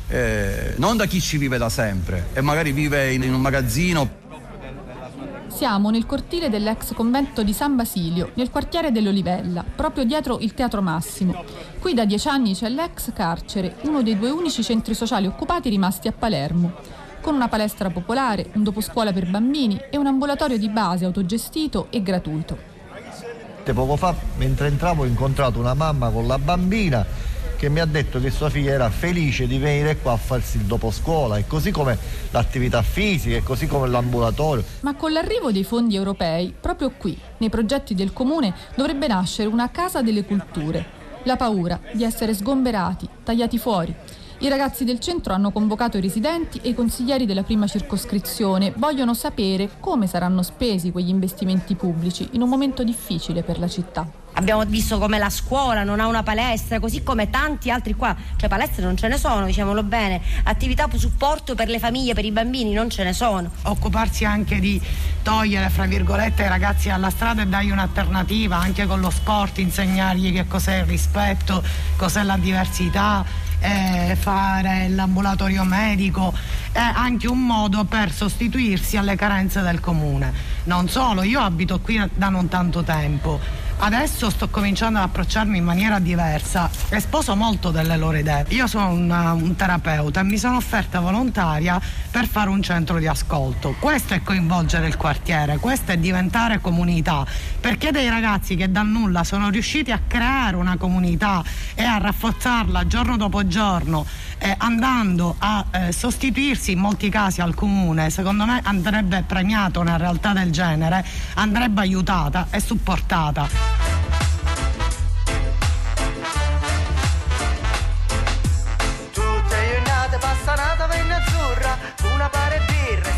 eh, non da chi ci vive da sempre e magari vive in, in un magazzino siamo nel cortile dell'ex convento di San Basilio, nel quartiere dell'Olivella, proprio dietro il Teatro Massimo. Qui da dieci anni c'è l'ex carcere, uno dei due unici centri sociali occupati rimasti a Palermo, con una palestra popolare, un doposcuola per bambini e un ambulatorio di base autogestito e gratuito. Poco fa, mentre entravo, ho incontrato una mamma con la bambina che mi ha detto che sua figlia era felice di venire qua a farsi il dopo scuola e così come l'attività fisica e così come l'ambulatorio. Ma con l'arrivo dei fondi europei, proprio qui, nei progetti del comune, dovrebbe nascere una casa delle culture. La paura di essere sgomberati, tagliati fuori. I ragazzi del centro hanno convocato i residenti e i consiglieri della prima circoscrizione. Vogliono sapere come saranno spesi quegli investimenti pubblici in un momento difficile per la città. Abbiamo visto come la scuola non ha una palestra, così come tanti altri qua, cioè palestre non ce ne sono, diciamolo bene, attività supporto per le famiglie, per i bambini non ce ne sono. Occuparsi anche di togliere, fra virgolette, i ragazzi alla strada e dargli un'alternativa, anche con lo sport, insegnargli che cos'è il rispetto, cos'è la diversità, eh, fare l'ambulatorio medico è anche un modo per sostituirsi alle carenze del comune. Non solo, io abito qui da non tanto tempo Adesso sto cominciando ad approcciarmi in maniera diversa e sposo molto delle loro idee. Io sono una, un terapeuta e mi sono offerta volontaria per fare un centro di ascolto. Questo è coinvolgere il quartiere, questo è diventare comunità, perché dei ragazzi che da nulla sono riusciti a creare una comunità e a rafforzarla giorno dopo giorno eh, andando a eh, sostituirsi in molti casi al comune, secondo me andrebbe premiato una realtà del genere, andrebbe aiutata e supportata.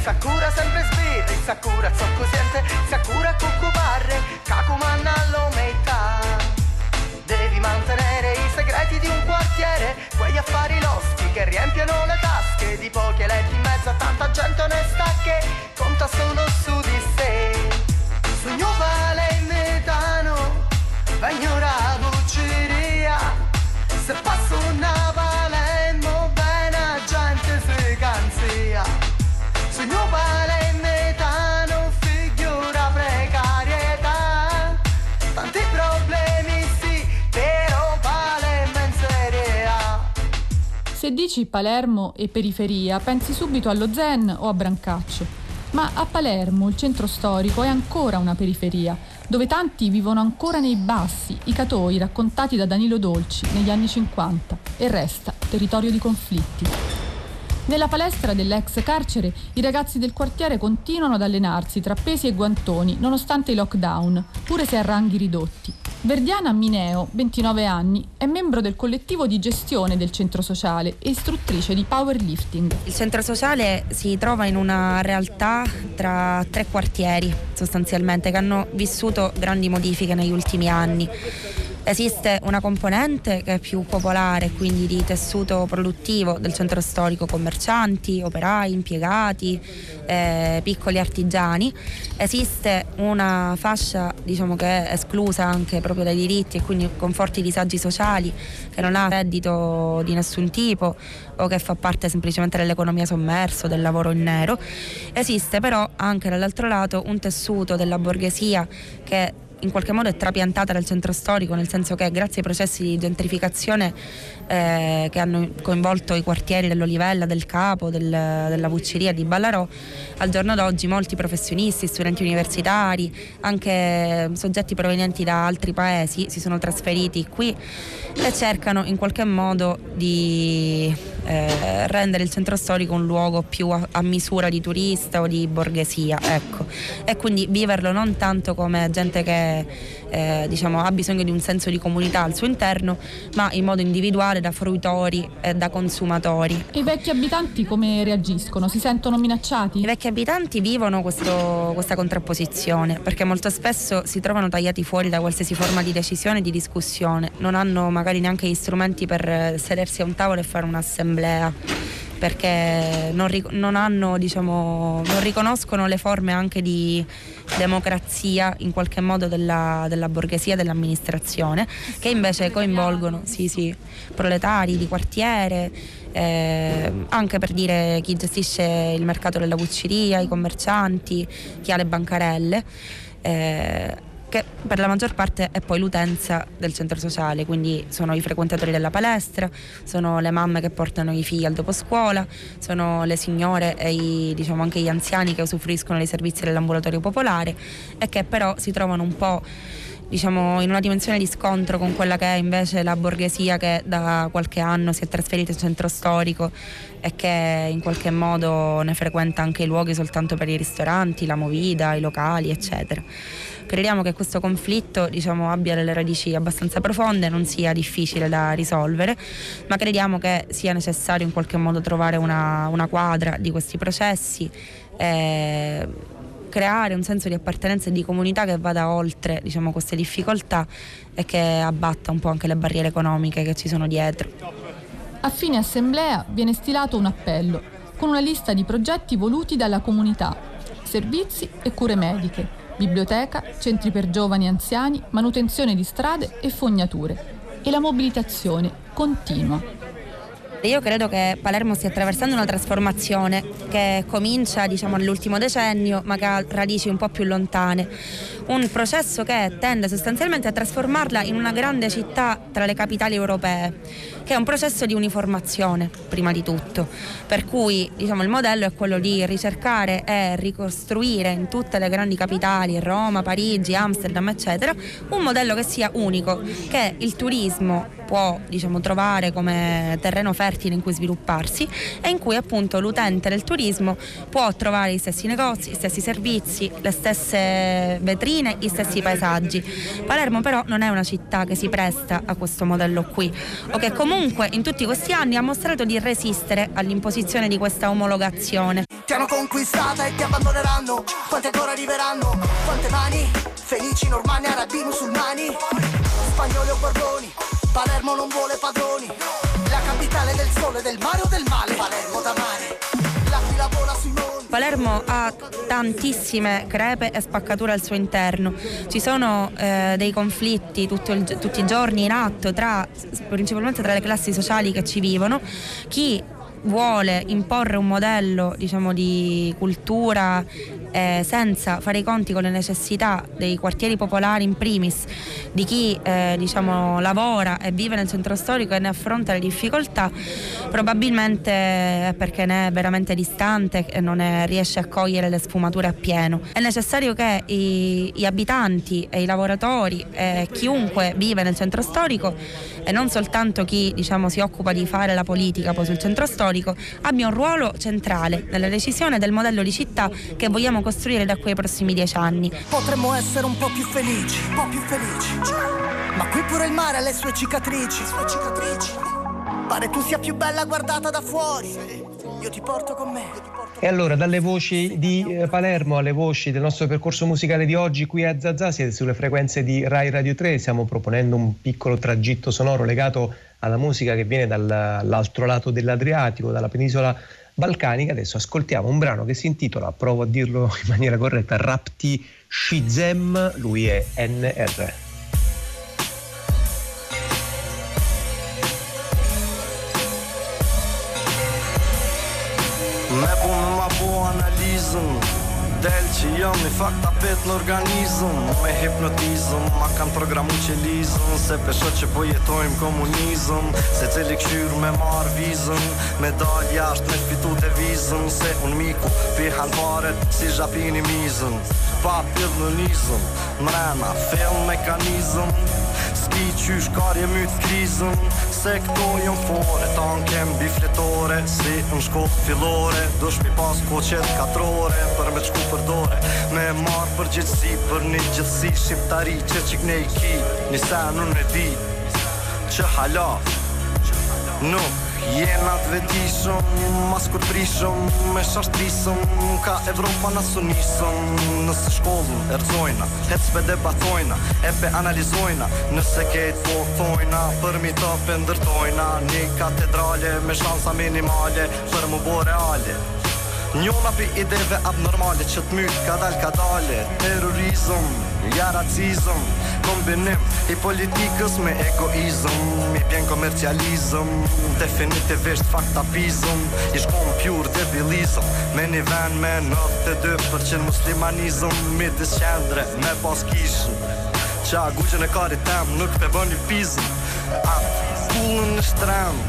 Sakura sempre sbirri, Sakura zoccosiente, Sakura riempiono le tasche di pochi eletti in mezzo a tanta gente onesta che conta solo su di sé. Sogno vale in metano, vengo la bucceria, se passo una Se dici Palermo e periferia, pensi subito allo Zen o a Brancaccio. Ma a Palermo il centro storico è ancora una periferia, dove tanti vivono ancora nei bassi, i catoi raccontati da Danilo Dolci negli anni 50, e resta territorio di conflitti. Nella palestra dell'ex carcere i ragazzi del quartiere continuano ad allenarsi tra pesi e guantoni nonostante i lockdown, pure se a ranghi ridotti. Verdiana Mineo, 29 anni, è membro del collettivo di gestione del centro sociale e istruttrice di powerlifting. Il centro sociale si trova in una realtà tra tre quartieri sostanzialmente che hanno vissuto grandi modifiche negli ultimi anni. Esiste una componente che è più popolare, quindi di tessuto produttivo del centro storico, commercianti, operai, impiegati, eh, piccoli artigiani. Esiste una fascia diciamo, che è esclusa anche proprio dai diritti e quindi con forti disagi sociali, che non ha reddito di nessun tipo o che fa parte semplicemente dell'economia sommersa, del lavoro in nero. Esiste però anche dall'altro lato un tessuto della borghesia che in qualche modo è trapiantata dal centro storico, nel senso che grazie ai processi di gentrificazione eh, che hanno coinvolto i quartieri dell'Olivella, del Capo, del, della Vucceria di Ballarò, al giorno d'oggi molti professionisti, studenti universitari, anche soggetti provenienti da altri paesi si sono trasferiti qui e cercano in qualche modo di eh, rendere il centro storico un luogo più a, a, misura di turista o di borghesia, ecco. E quindi viverlo non tanto come gente che eh, diciamo, ha bisogno di un senso di comunità al suo interno, ma in modo individuale da fruitori e da consumatori. I vecchi abitanti come reagiscono? Si sentono minacciati? I vecchi abitanti vivono questo, questa contrapposizione perché molto spesso si trovano tagliati fuori da qualsiasi forma di decisione e di discussione, non hanno magari neanche gli strumenti per sedersi a un tavolo e fare un'assemblea perché non, non, hanno, diciamo, non riconoscono le forme anche di democrazia in qualche modo della, della borghesia, dell'amministrazione, che invece coinvolgono sì, sì, proletari di quartiere, eh, anche per dire chi gestisce il mercato della vucceria, i commercianti, chi ha le bancarelle. Eh, che per la maggior parte è poi l'utenza del centro sociale, quindi sono i frequentatori della palestra, sono le mamme che portano i figli al dopo scuola, sono le signore e i, diciamo anche gli anziani che usufruiscono dei servizi dell'ambulatorio popolare e che però si trovano un po' diciamo, in una dimensione di scontro con quella che è invece la borghesia che da qualche anno si è trasferita in centro storico e che in qualche modo ne frequenta anche i luoghi soltanto per i ristoranti, la movida, i locali, eccetera. Crediamo che questo conflitto diciamo, abbia delle radici abbastanza profonde, non sia difficile da risolvere, ma crediamo che sia necessario in qualche modo trovare una, una quadra di questi processi. Eh, creare un senso di appartenenza e di comunità che vada oltre diciamo, queste difficoltà e che abbatta un po' anche le barriere economiche che ci sono dietro. A fine assemblea viene stilato un appello con una lista di progetti voluti dalla comunità, servizi e cure mediche biblioteca, centri per giovani e anziani, manutenzione di strade e fognature. E la mobilitazione continua. Io credo che Palermo stia attraversando una trasformazione che comincia diciamo, nell'ultimo decennio ma che ha radici un po' più lontane. Un processo che tende sostanzialmente a trasformarla in una grande città tra le capitali europee, che è un processo di uniformazione prima di tutto. Per cui diciamo, il modello è quello di ricercare e ricostruire in tutte le grandi capitali, Roma, Parigi, Amsterdam, eccetera, un modello che sia unico, che il turismo può diciamo, trovare come terreno fertile in cui svilupparsi e in cui appunto l'utente del turismo può trovare gli stessi negozi, gli stessi servizi, le stesse vetrine, gli stessi paesaggi. Palermo però non è una città che si presta a questo modello qui o che comunque in tutti questi anni ha mostrato di resistere all'imposizione di questa omologazione. Ti hanno conquistata e ti abbandoneranno Quante ancora arriveranno? Quante mani? Felici, normanni, arabi, musulmani Spagnoli o borboni Palermo non vuole padroni La capitale del sole, del mare o del male Palermo da mare Palermo ha tantissime crepe e spaccature al suo interno. Ci sono eh, dei conflitti il, tutti i giorni in atto tra, principalmente tra le classi sociali che ci vivono. Chi vuole imporre un modello diciamo, di cultura eh, senza fare i conti con le necessità dei quartieri popolari in primis, di chi eh, diciamo, lavora e vive nel centro storico e ne affronta le difficoltà, probabilmente è perché ne è veramente distante e non è, riesce a cogliere le sfumature appieno. È necessario che i, gli abitanti e i lavoratori e chiunque vive nel centro storico e non soltanto chi diciamo, si occupa di fare la politica poi sul centro storico abbia un ruolo centrale nella decisione del modello di città che vogliamo costruire da quei prossimi dieci anni. Potremmo essere un po' più felici, un po' più felici. Ma qui pure il mare ha le sue cicatrici, le sue cicatrici. Pare tu sia più bella guardata da fuori. Io ti porto con me. E allora, dalle voci di eh, Palermo alle voci del nostro percorso musicale di oggi qui a Zazà, siete sulle frequenze di Rai Radio 3, stiamo proponendo un piccolo tragitto sonoro legato alla musica che viene dall'altro lato dell'Adriatico, dalla penisola balcanica. Adesso ascoltiamo un brano che si intitola, provo a dirlo in maniera corretta, Rapti Shizem, lui è NR. Me po me ma po analizën del që jam i fakt tapet në organizëm Me hipnotizëm, ma kanë programu që lizëm Se pesho që po jetojmë komunizëm Se cili këshyrë me marë vizëm Me dal jashtë me shpitu të vizëm Se unë miku pi paret si zhapini mizëm Pa pjëdh në nizëm, mrena, film mekanizëm Ski qysh karje mytë krizëm Se këto jëm fore, ta kem bifletore Si në shkollë filore, dush mi pas koqet katrore Për me qku përdore Me marë për gjithësi Për një gjithësi shqiptari Që qik ne i ki Një sen unë e di Që hala. Nuk Jena të vetishëm, mas kur prishëm, me shashtrisëm Ka Evropa në sunisëm, nësë shkollën e rëzojna Hec pe debatojna, e pe analizojna Nëse ketë po thojna, për mi të pëndërtojna Një katedrale me shansa minimale, për më bo reale Njona pi ideve abnormale që të mytë ka dal ka dale. Terrorizm, ja racizm Kombinim i politikës me egoizm Mi bjen komercializm Definitivisht faktapizm I shkom pjur debilizm Me një ven me 92% muslimanizm Midis qendre me pas kishën Qa gugjën e karit tem nuk pe bën një pizm A kullën në shtrem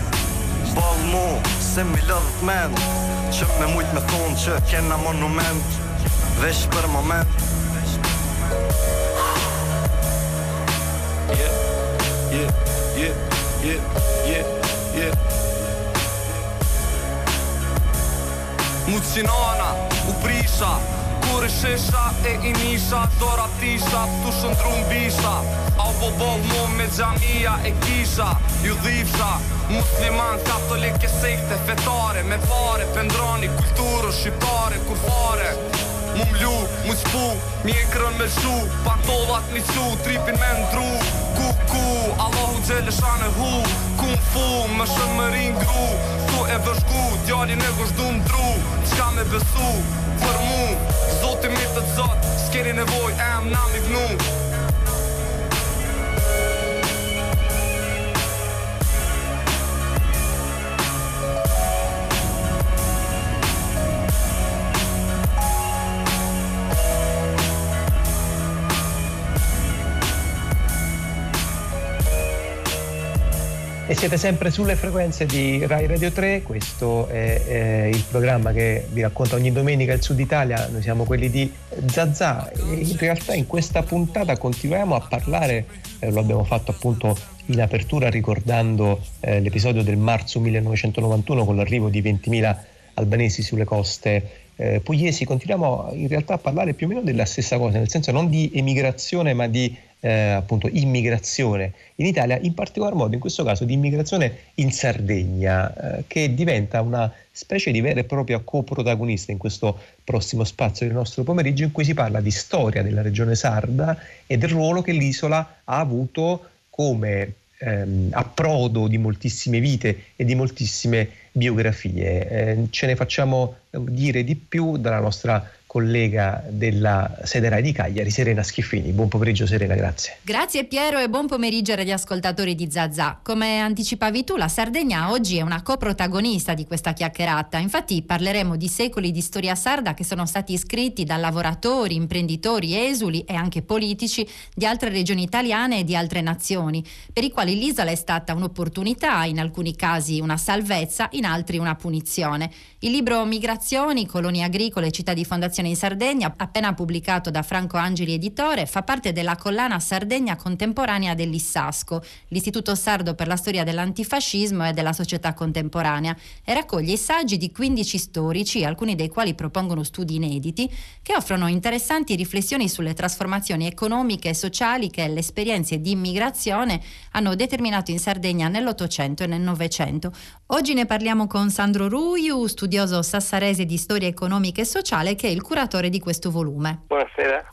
Ball mo se mi lëdhët men Që me mujt me thonë që kena monument Vesh për moment. Yeah, yeah, yeah, yeah, yeah, yeah. Mucinana, u prisha Kur i shesha e i nisha Dora tisha, tu shëndru mbisha Au bo bo mu me gjamia e kisha Ju dhivsha, musliman katolik e sekte fetare Me pare, pendroni, kulturë, shqiptare, kur fare. Mu mlu, mu qpu, mi e krën me shu Pantollat mi su, tripin me ndru. Ku ku, Allahu gjele shane hu Kum fu, më shën më rin gru Tu e vëshku, djali në gështu më dru Qka me besu, për mu. Zotin mi të zot, s'keri nevoj, em na mi gnu E siete sempre sulle frequenze di Rai Radio 3, questo è, è, il programma che vi racconta ogni domenica il Sud Italia, noi siamo quelli di Zazà. In realtà in questa puntata continuiamo a parlare, eh, lo abbiamo fatto appunto in apertura ricordando eh, l'episodio del marzo 1991 con l'arrivo di 20.000 albanesi sulle coste eh, pugliesi, continuiamo in realtà a parlare più o meno della stessa cosa, nel senso non di emigrazione ma di eh, appunto immigrazione in Italia, in particolar modo in questo caso di immigrazione in Sardegna, eh, che diventa una specie di vera e propria coprotagonista in questo prossimo spazio del nostro pomeriggio in cui si parla di storia della regione sarda e del ruolo che l'isola ha avuto come ehm, approdo di moltissime vite e di moltissime biografie. Eh, ce ne facciamo dire di più dalla nostra collega della sede RAI di Cagliari, Serena Schiffini. Buon pomeriggio Serena, grazie. Grazie Piero e buon pomeriggio agli ascoltatori di Zazà. Come anticipavi tu, la Sardegna oggi è una coprotagonista di questa chiacchierata. Infatti parleremo di secoli di storia sarda che sono stati scritti da lavoratori, imprenditori, esuli e anche politici di altre regioni italiane e di altre nazioni, per i quali l'isola è stata un'opportunità, in alcuni casi una salvezza, in altri una punizione. Il libro Migrazioni, colonie agricole, città di fondazione in Sardegna, appena pubblicato da Franco Angeli Editore, fa parte della collana Sardegna contemporanea dell'Issasco, l'Istituto Sardo per la storia dell'antifascismo e della società contemporanea, e raccoglie i saggi di 15 storici, alcuni dei quali propongono studi inediti, che offrono interessanti riflessioni sulle trasformazioni economiche e sociali che le esperienze di immigrazione hanno determinato in Sardegna nell'Ottocento e nel Novecento. Oggi ne parliamo con Sandro Ruiu, studioso sassarese di storia economica e sociale, che è il curatore di questo volume. Buonasera.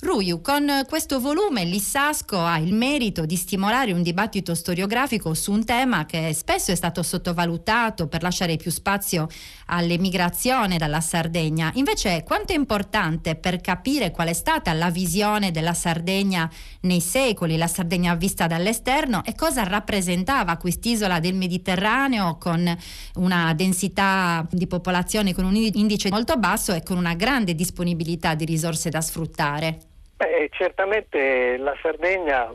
Ruiu, con questo volume l'Issasco ha il merito di stimolare un dibattito storiografico su un tema che spesso è stato sottovalutato per lasciare più spazio all'emigrazione dalla Sardegna. Invece, quanto è importante per capire qual è stata la visione della Sardegna nei secoli, la Sardegna vista dall'esterno e cosa rappresentava quest'isola del Mediterraneo con una densità di popolazione con un indice molto basso e con una grande disponibilità di risorse da sfruttare? Beh, certamente la Sardegna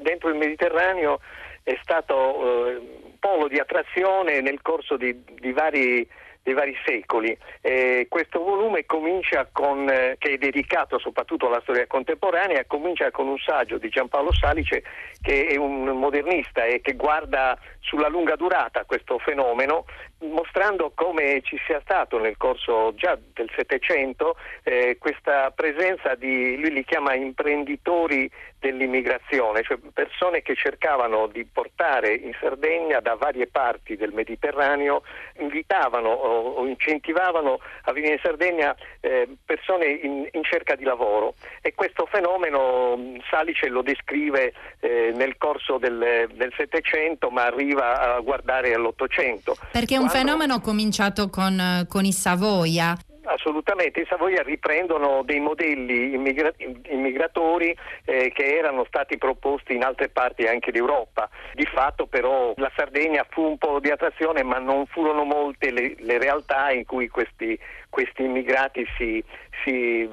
dentro il Mediterraneo è stato eh, polo di attrazione nel corso di, di vari dei vari secoli. Eh, questo volume con, eh, che è dedicato soprattutto alla storia contemporanea, comincia con un saggio di Giampaolo Salice che è un modernista e che guarda sulla lunga durata questo fenomeno, mostrando come ci sia stato nel corso già del Settecento eh, questa presenza di, lui li chiama imprenditori dell'immigrazione, cioè persone che cercavano di portare in Sardegna da varie parti del Mediterraneo, invitavano o, incentivavano a venire in Sardegna eh, persone in, in, cerca di lavoro e questo fenomeno Salice lo descrive eh, nel corso del Settecento ma arriva a guardare all'Ottocento. Perché è un Quando... fenomeno cominciato con, con i Savoia. Assolutamente, in Savoia riprendono dei modelli immigra- immigratori eh, che erano stati proposti in altre parti anche d'Europa. Di fatto però la Sardegna fu un po' di attrazione ma non furono molte le, le realtà in cui questi, questi immigrati si, si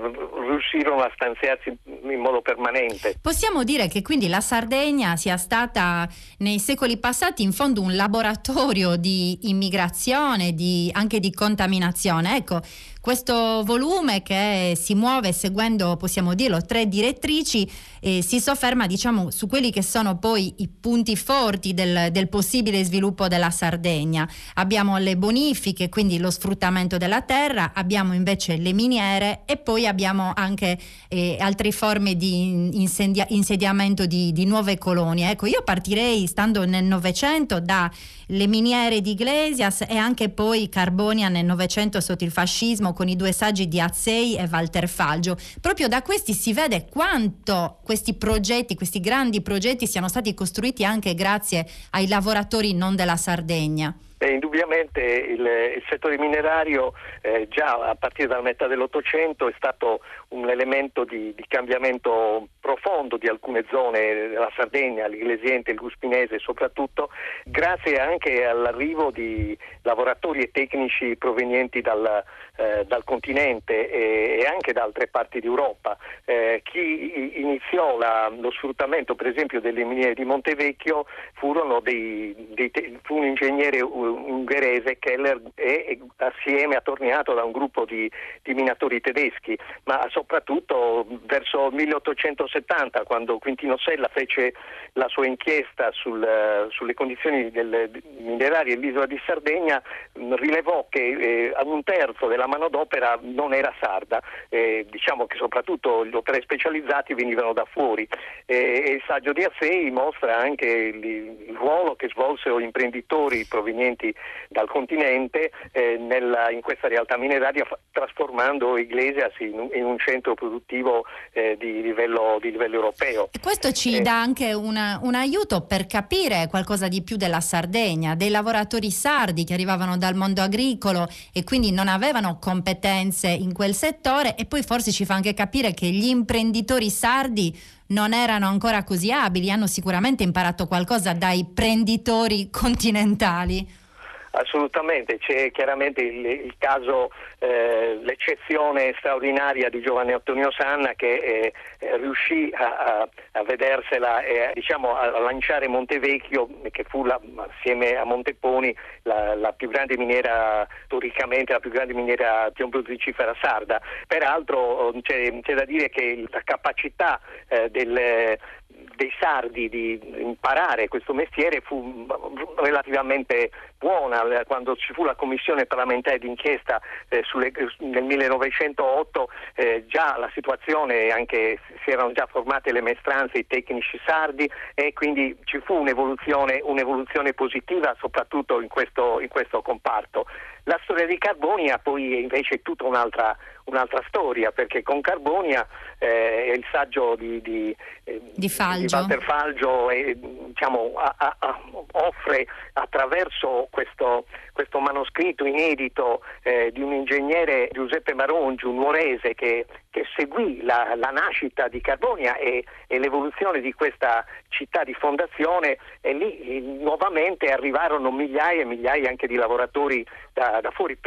riuscirono a stanziarsi in modo permanente. Possiamo dire che quindi la Sardegna sia stata nei secoli passati in fondo un laboratorio di immigrazione, di, anche di contaminazione. Ecco, questo volume che si muove seguendo, possiamo dirlo, tre direttrici eh, si sofferma diciamo, su quelli che sono poi i punti forti del, del, possibile sviluppo della Sardegna. Abbiamo le bonifiche, quindi lo sfruttamento della terra, abbiamo invece le miniere e poi abbiamo anche eh, altre forme di insedia- insediamento di, di, nuove colonie. Ecco, io partirei, stando nel Novecento, dalle miniere di Iglesias e anche poi Carbonia nel Novecento sotto il fascismo con i due saggi di Azzei e Walter Falgio. Proprio da questi si vede quanto questi progetti, questi grandi progetti siano stati costruiti anche grazie ai lavoratori non della Sardegna. Beh, indubbiamente il, il, settore minerario eh, già a partire dalla metà dell'Ottocento è stato un elemento di, di, cambiamento profondo di alcune zone della Sardegna, l'Iglesiente, il Guspinese soprattutto, grazie anche all'arrivo di lavoratori e tecnici provenienti dal, eh, dal continente e, e, anche da altre parti d'Europa. Eh, chi iniziò la, lo sfruttamento per esempio delle miniere di Montevecchio dei, dei, fu un ingegnere ungherese, Keller, e, e assieme attorniato da un gruppo di, di minatori tedeschi, ma soprattutto verso il 1870 quando Quintino Sella fece la sua inchiesta sul, sulle condizioni minerarie dell'isola di Sardegna rilevò che eh, un terzo della manodopera non era sarda, eh, diciamo che soprattutto gli operai specializzati venivano da fuori. E, e il saggio di Assei mostra anche il, il, ruolo che svolsero imprenditori provenienti dal continente eh, nella, in questa realtà mineraria trasformando Iglesias in, in un centro produttivo eh, di livello, di, livello, europeo. E questo ci eh, dà anche una, un aiuto per capire qualcosa di più della Sardegna, dei lavoratori sardi che arrivavano dal mondo agricolo e quindi non avevano competenze in quel settore e poi forse ci fa anche capire che gli imprenditori sardi non erano ancora così abili, hanno sicuramente imparato qualcosa dai prenditori continentali. Assolutamente, c'è chiaramente il, il caso, eh, l'eccezione straordinaria di Giovanni Antonio Sanna che eh, riuscì a, a, a vedersela e diciamo, a lanciare Montevecchio, che fu la, assieme a Monteponi la, la, più grande miniera, storicamente la più grande miniera piombo-zicifera sarda. Peraltro c'è, c'è, da dire che la capacità eh, del dei sardi di imparare questo mestiere fu relativamente buona quando ci fu la commissione parlamentare d'inchiesta eh, sulle, nel 1908 eh, già la situazione anche si erano già formate le maestranze i tecnici sardi e quindi ci fu un'evoluzione, un'evoluzione positiva soprattutto in questo, in questo comparto. La storia di Carbonia poi invece è tutta un'altra, un'altra storia perché con Carbonia eh, il saggio di, di, eh, di, di Walter Falgio eh, diciamo, a, a, offre attraverso questo, questo manoscritto inedito eh, di un ingegnere Giuseppe Marongi, un nuorese che, che seguì la, la, nascita di Carbonia e, e, l'evoluzione di questa città di fondazione e lì nuovamente arrivarono migliaia e migliaia anche di lavoratori da, da fuori.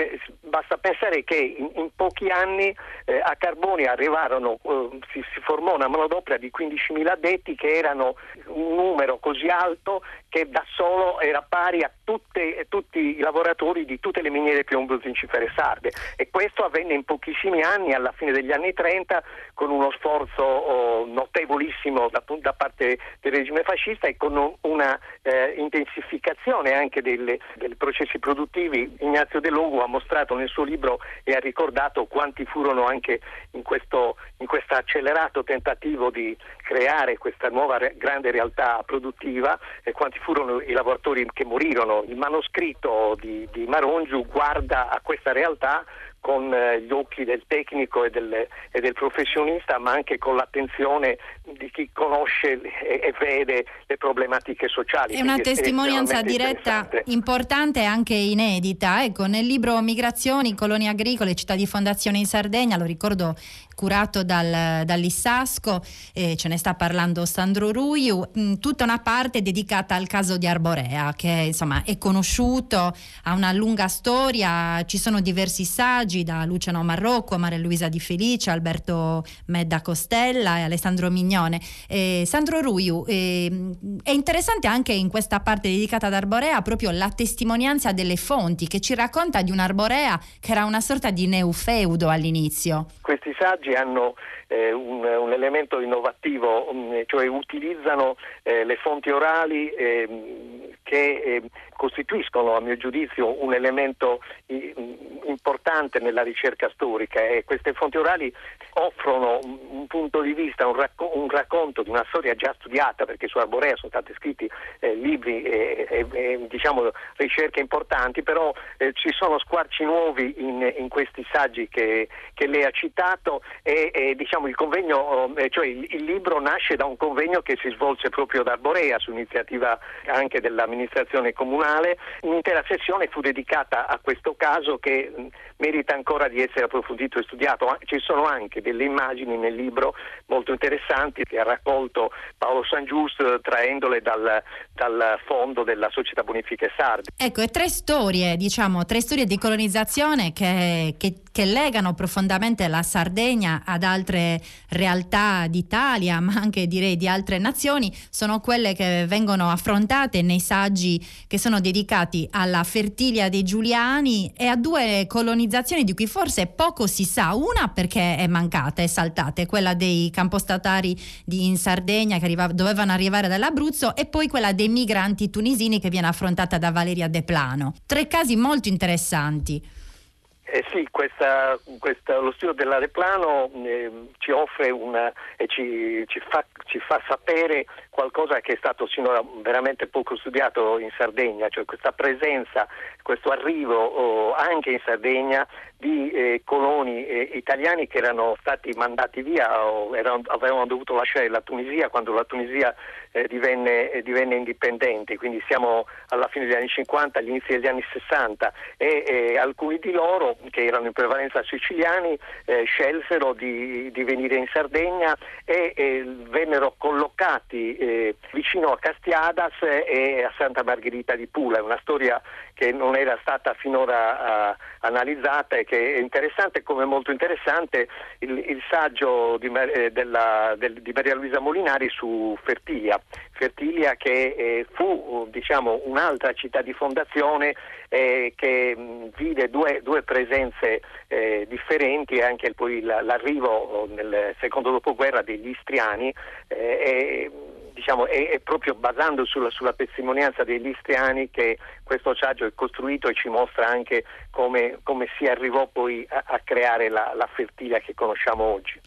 basta pensare che in, in pochi anni eh, a Carbonia arrivarono, eh, si, si, formò una manodopera di 15.000 addetti che erano un numero così alto che da solo era pari a tutte, tutti i lavoratori di tutte le miniere piombo zincifere sarde e questo avvenne in pochissimi anni, alla fine degli anni 30, con uno sforzo oh, notevolissimo da, da, parte del regime fascista e con una eh, intensificazione anche dei processi produttivi. Ignazio De Longo ha mostrato nel suo libro e ha ricordato quanti furono anche in questo in accelerato tentativo di creare questa nuova re- grande realtà produttiva e quanti furono i lavoratori che morirono. Il manoscritto di, di Marongiu guarda a questa realtà con eh, gli occhi del tecnico e del, e del, professionista, ma anche con l'attenzione di chi conosce e, e vede le problematiche sociali. È una testimonianza diretta importante e anche inedita. Ecco, nel libro Migrazioni, colonie agricole, città di fondazione in Sardegna, lo ricordo curato dal, dall'Issasco, eh, ce ne sta parlando Sandro Ruiu, mh, tutta una parte dedicata al caso di Arborea, che insomma è conosciuto, ha una lunga storia, ci sono diversi saggi da Luciano Marrocco, Maria Luisa Di Felice, Alberto Medda Costella e Alessandro Mignone. Eh, Sandro Ruiu, eh, è interessante anche in questa parte dedicata ad Arborea proprio la testimonianza delle fonti che ci racconta di un'Arborea che era una sorta di neufeudo all'inizio. Questi saggi hanno eh, un, un, elemento innovativo, um, cioè utilizzano eh, le fonti orali eh, che eh, costituiscono a mio giudizio un elemento importante nella ricerca storica. E queste fonti orali offrono un punto di vista, un, racco- un racconto di una storia già studiata perché su Arborea sono stati scritti eh, libri e, e, e diciamo, ricerche importanti, però eh, ci sono squarci nuovi in, in questi saggi che, che, lei ha citato e, e diciamo, il, convegno, eh, cioè il, il, libro nasce da un convegno che si svolse proprio ad Arborea su iniziativa anche dell'amministrazione comunale. Un'intera sessione fu dedicata a questo caso che merita ancora di essere approfondito e studiato. Ci sono anche delle immagini nel libro molto interessanti che ha raccolto Paolo San Giusto traendole dal, dal fondo della Società Bonifiche Sardi. Ecco, e tre storie, diciamo, tre storie di colonizzazione che, che, che legano profondamente la Sardegna ad altre realtà d'Italia, ma anche direi di altre nazioni, sono quelle che vengono affrontate nei saggi che sono dedicati alla Fertilia dei Giuliani e a due colonizzazioni di cui forse poco si sa. Una perché è mancata, è saltata, è quella dei campostatari di, in Sardegna che arriva, dovevano arrivare dall'Abruzzo e poi quella dei migranti tunisini che viene affrontata da Valeria De Plano. Tre casi molto interessanti. Eh sì, questa, questa, lo studio dell'aeroplano eh, ci offre una, e ci, ci, fa, ci, fa, sapere qualcosa che è stato sinora veramente poco studiato in Sardegna, cioè questa presenza, questo arrivo oh, anche in Sardegna di eh, coloni eh, italiani che erano stati mandati via o erano, avevano dovuto lasciare la Tunisia quando la Tunisia eh, divenne, eh, divenne, indipendente, quindi siamo alla fine degli anni 50, agli inizi degli anni 60 e alcuni di loro che erano in prevalenza siciliani eh, scelsero di, di, venire in Sardegna e, vennero collocati eh, vicino a Castiadas e a Santa Margherita di Pula, è una storia che non era stata finora analizzata e che è interessante come molto interessante il, il saggio di, eh, della, del, di, Maria Luisa Molinari su Fertilia, Fertilia che eh, fu diciamo, un'altra città di fondazione eh, che mh, vide due, due presenze eh, differenti e anche poi l'arrivo nel secondo dopoguerra degli istriani eh, diciamo, è, è, proprio basando sulla, sulla, testimonianza degli istriani che questo saggio è costruito e ci mostra anche come, come si arrivò poi a, a creare la, la fertilia che conosciamo oggi.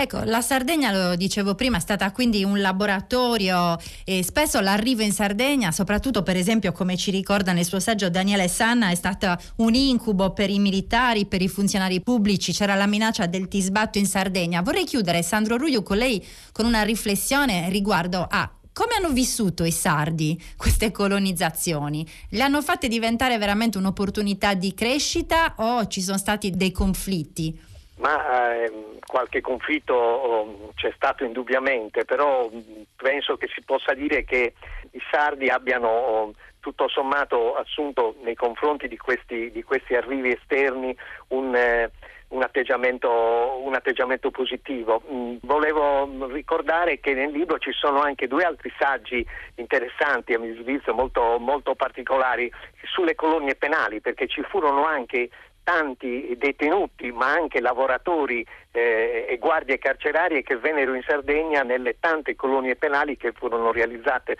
Ecco, la Sardegna, lo dicevo prima, è stata quindi un laboratorio e spesso l'arrivo in Sardegna, soprattutto per esempio come ci ricorda nel suo saggio Daniele Sanna, è stata un incubo per i militari, per i funzionari pubblici, c'era la minaccia del tisbatto in Sardegna. Vorrei chiudere, Sandro Ruglio, con lei con una riflessione riguardo a come hanno vissuto i sardi queste colonizzazioni? Le hanno fatte diventare veramente un'opportunità di crescita o ci sono stati dei conflitti? Ma eh, qualche conflitto oh, c'è stato indubbiamente, però penso che si possa dire che i sardi abbiano oh, tutto sommato assunto nei confronti di questi, di questi arrivi esterni un, eh, un, atteggiamento, un atteggiamento, positivo. Volevo ricordare che nel libro ci sono anche due altri saggi interessanti, a mio giudizio molto, molto particolari, sulle colonie penali, perché ci furono anche tanti detenuti ma anche lavoratori eh, e guardie carcerarie che vennero in Sardegna nelle tante colonie penali che furono realizzate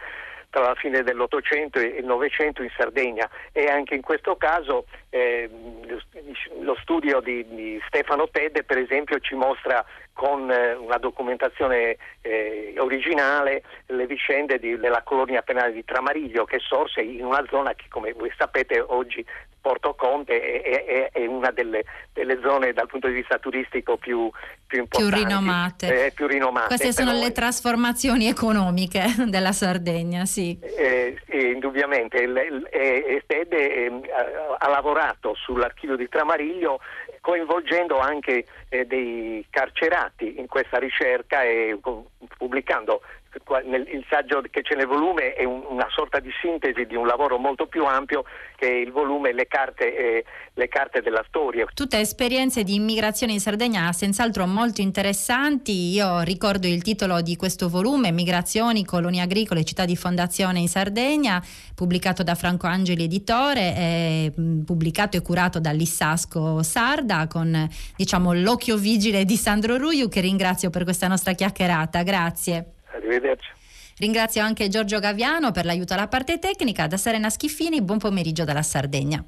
tra la fine dell'Ottocento e il Novecento in Sardegna. E anche in questo caso eh, lo studio di, di, Stefano Tedde per esempio ci mostra con eh, una documentazione eh, originale le vicende di, della colonia penale di Tramariglio che sorse in una zona che come voi sapete oggi Porto Conte è, è, è una delle, delle, zone dal punto di vista turistico più, più importanti. Più rinomate. Eh, più rinomate. Queste sono le trasformazioni economiche della Sardegna, sì. Eh, indubbiamente. Tedde ehm, ha lavorato sull'archivio di Tramariglio coinvolgendo anche eh, dei carcerati in questa ricerca e pubblicando il saggio che c'è nel volume è una sorta di sintesi di un lavoro molto più ampio che è il volume Le carte, eh, le carte della storia. Tutte esperienze di immigrazione in Sardegna senz'altro molto interessanti. Io ricordo il titolo di questo volume, Migrazioni, colonie agricole, città di fondazione in Sardegna, pubblicato da Franco Angeli Editore, e, pubblicato e curato dall'Issasco Sarda con diciamo, l'occhio vigile di Sandro Ruiu che ringrazio per questa nostra chiacchierata. Grazie. Arrivederci. Ringrazio anche Giorgio Gaviano per l'aiuto alla parte tecnica. Da Serena Schiffini, buon pomeriggio dalla Sardegna.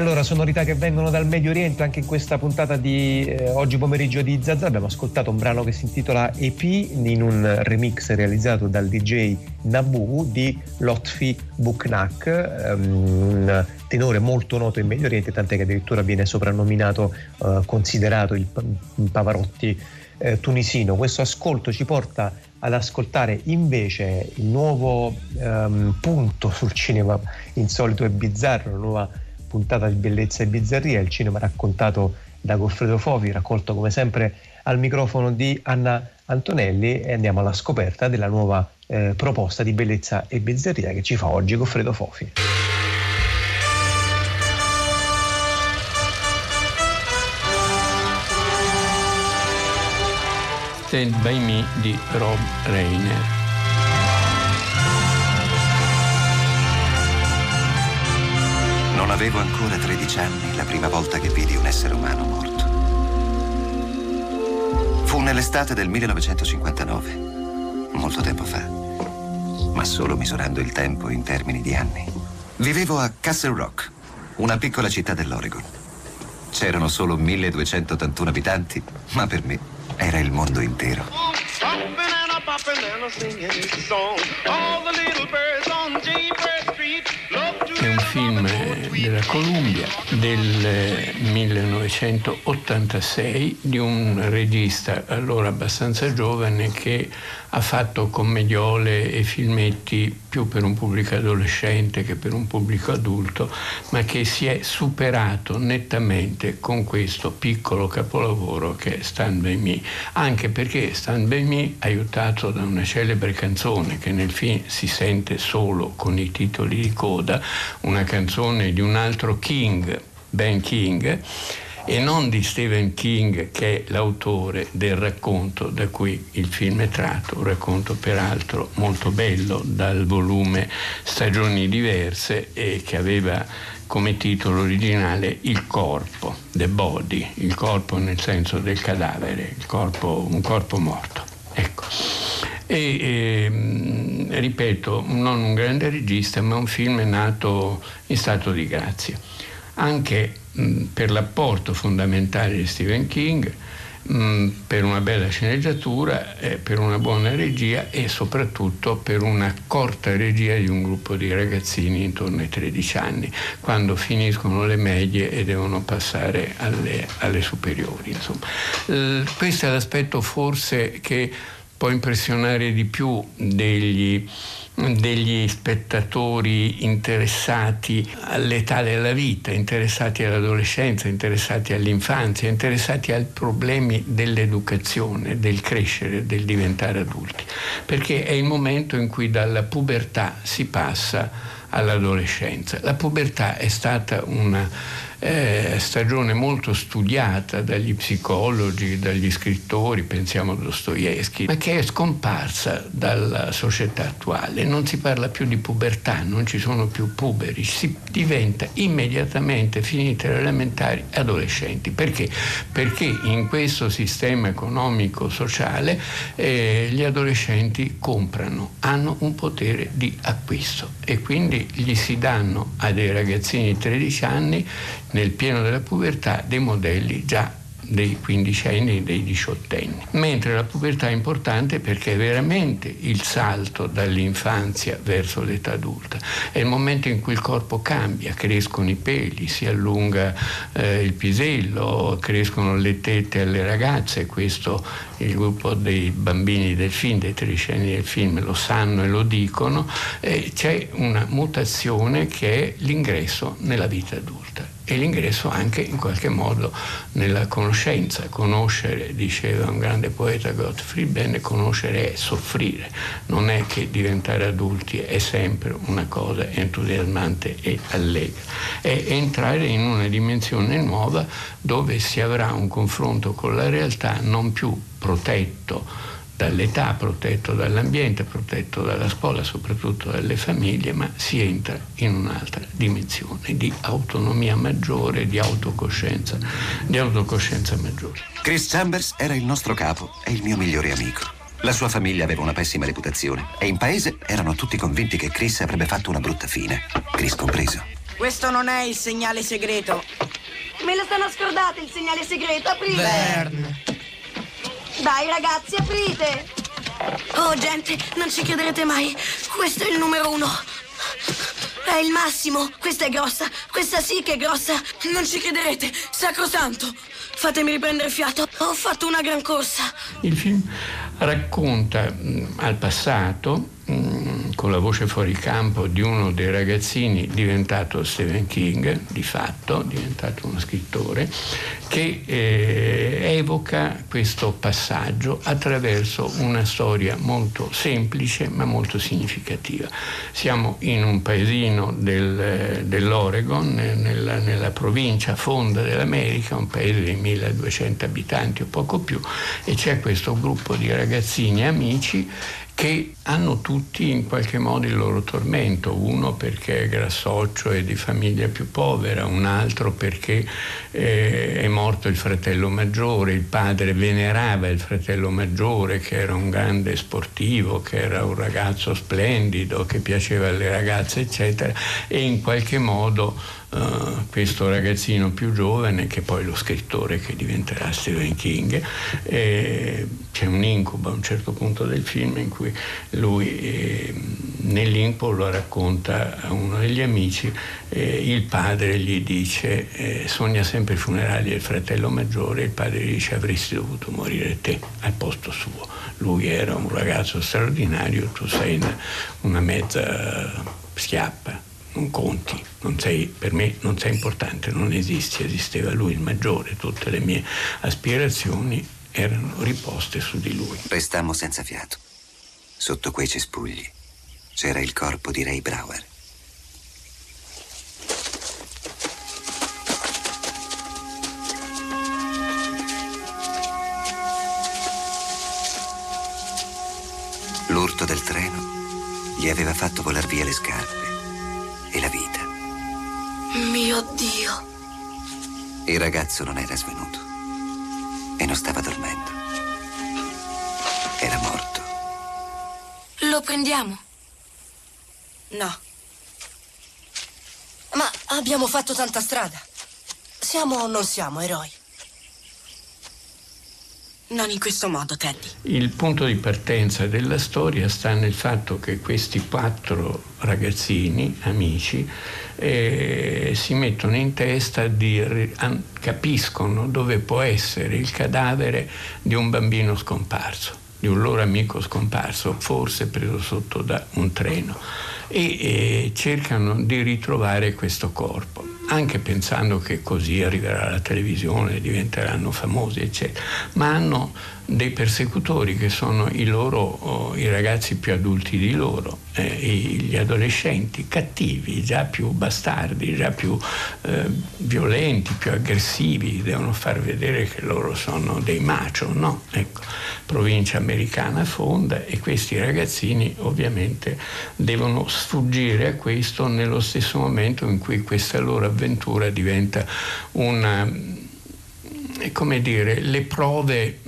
Allora sonorità che vengono dal Medio Oriente, anche in questa puntata di eh, oggi pomeriggio di Zazza abbiamo ascoltato un brano che si intitola EP in un remix realizzato dal DJ Nabu di Lotfi Buknak, um, un tenore molto noto in Medio Oriente, tant'è che addirittura viene soprannominato, uh, considerato il, Pavarotti eh, tunisino. Questo ascolto ci porta ad ascoltare invece il nuovo um, punto sul cinema insolito e bizzarro, la nuova puntata di bellezza e bizzarria, il cinema raccontato da Goffredo Fofi, raccolto come sempre al microfono di Anna Antonelli e andiamo alla scoperta della nuova eh, proposta di bellezza e bizzarria che ci fa oggi Goffredo Fofi. Stand by Me di Rob Reiner. Avevo ancora 13 anni la prima volta che vidi un essere umano morto. Fu nell'estate del 1959, molto tempo fa, ma solo misurando il tempo in termini di anni. Vivevo a Castle Rock, una piccola città dell'Oregon. C'erano solo 1281 abitanti, ma per me era il mondo intero. È un film della Columbia del 1986 di un regista allora abbastanza giovane che ha fatto commediole e filmetti più per un pubblico adolescente che per un pubblico adulto, ma che si è superato nettamente con questo piccolo capolavoro che è Stand By Me, anche perché Stand By Me, aiutato da una celebre canzone che nel film si sente solo con i titoli di coda, una canzone di un altro King, Ben King, e non di Stephen King che è l'autore del racconto da cui il film è tratto, un racconto peraltro molto bello dal volume Stagioni diverse e che aveva come titolo originale Il corpo, The Body, il corpo nel senso del cadavere, corpo, un corpo morto. Ecco. E eh, ripeto, non un grande regista, ma un film nato in stato di grazia. Anche mh, per l'apporto fondamentale di Stephen King, mh, per una bella sceneggiatura, eh, per una buona regia e soprattutto per una corta regia di un gruppo di ragazzini intorno ai 13 anni, quando finiscono le medie e devono passare alle, alle superiori. Eh, questo è l'aspetto forse che può impressionare di più degli degli spettatori interessati all'età della vita, interessati all'adolescenza, interessati all'infanzia, interessati ai problemi dell'educazione, del crescere, del diventare adulti, perché è il momento in cui dalla pubertà si passa all'adolescenza. La pubertà è stata una eh, stagione molto studiata dagli psicologi, dagli scrittori, pensiamo a Dostoevsky, ma che è scomparsa dalla società attuale. Non si parla più di pubertà, non ci sono più puberi, si diventa immediatamente, finite le elementari, adolescenti. Perché? Perché in questo sistema economico-sociale eh, gli adolescenti comprano, hanno un potere di acquisto e quindi gli si danno a dei ragazzini di 13 anni nel pieno della pubertà dei modelli già dei quindicenni e dei diciottenni. Mentre la pubertà è importante perché è veramente il salto dall'infanzia verso l'età adulta. È il momento in cui il corpo cambia, crescono i peli, si allunga eh, il pisello, crescono le tette alle ragazze, questo il gruppo dei bambini del film, dei tredicenni del film lo sanno e lo dicono, eh, c'è una mutazione che è l'ingresso nella vita adulta e l'ingresso anche in qualche modo nella conoscenza. Conoscere, diceva un grande poeta Gottfried Benn, conoscere è soffrire, non è che diventare adulti è sempre una cosa entusiasmante e allegra, è entrare in una dimensione nuova dove si avrà un confronto con la realtà non più protetto dall'età, protetto dall'ambiente, protetto dalla scuola, soprattutto dalle famiglie, ma si entra in un'altra dimensione di autonomia maggiore, di autocoscienza, di autocoscienza maggiore. Chris Chambers era il nostro capo e il mio migliore amico. La sua famiglia aveva una pessima reputazione e in paese erano tutti convinti che Chris avrebbe fatto una brutta fine, Chris compreso. questo non è il segnale segreto. Me lo stanno scordate il segnale segreto, aprite! Verne. Dai ragazzi, aprite! Oh gente, non ci chiederete mai. Questo è il numero uno. È il massimo. Questa è grossa. Questa sì che è grossa. Non ci crederete. Sacrosanto. Fatemi riprendere fiato. Ho fatto una gran corsa. Il film racconta mh, al passato, mh, con la voce fuori campo, di uno dei ragazzini diventato Stephen King, di fatto, diventato uno scrittore, che eh, evoca questo passaggio attraverso una storia molto semplice ma molto significativa. Siamo in un paesino del, dell'Oregon, nella, nella provincia fonda dell'America, un paese di 1200 abitanti o poco più, e c'è questo gruppo di ragazzini amici che hanno tutti in qualche modo il loro tormento, uno perché è grassoccio e di famiglia più povera, un altro perché eh, è morto il fratello maggiore, il padre venerava il fratello maggiore che era un grande sportivo, che era un ragazzo splendido, che piaceva alle ragazze, eccetera, e in qualche modo Uh, questo ragazzino più giovane, che poi lo scrittore che diventerà Stephen King, eh, c'è un incubo a un certo punto del film in cui lui eh, nell'incubo lo racconta a uno degli amici, eh, il padre gli dice eh, sogna sempre i funerali del fratello maggiore, il padre gli dice avresti dovuto morire te al posto suo. Lui era un ragazzo straordinario, tu sei una, una mezza schiappa non conti, non sei, per me non sei importante, non esisti, esisteva lui il maggiore, tutte le mie aspirazioni erano riposte su di lui. Restammo senza fiato. Sotto quei cespugli c'era il corpo di Ray Brower. L'urto del treno gli aveva fatto volar via le scarpe. Mio Dio. Il ragazzo non era svenuto e non stava dormendo. Era morto. Lo prendiamo? No. Ma abbiamo fatto tanta strada. Siamo o non siamo eroi? Non in questo modo, Teddy. Il punto di partenza della storia sta nel fatto che questi quattro ragazzini, amici, eh, si mettono in testa di capiscono dove può essere il cadavere di un bambino scomparso, di un loro amico scomparso, forse preso sotto da un treno, e eh, cercano di ritrovare questo corpo anche pensando che così arriverà la televisione, diventeranno famosi, eccetera, ma hanno dei persecutori che sono i, loro, oh, i ragazzi più adulti di loro, eh, gli adolescenti cattivi, già più bastardi, già più eh, violenti, più aggressivi, devono far vedere che loro sono dei macho, no? Ecco, provincia americana fonda e questi ragazzini ovviamente devono sfuggire a questo nello stesso momento in cui questa loro avventura diventa una come dire, le prove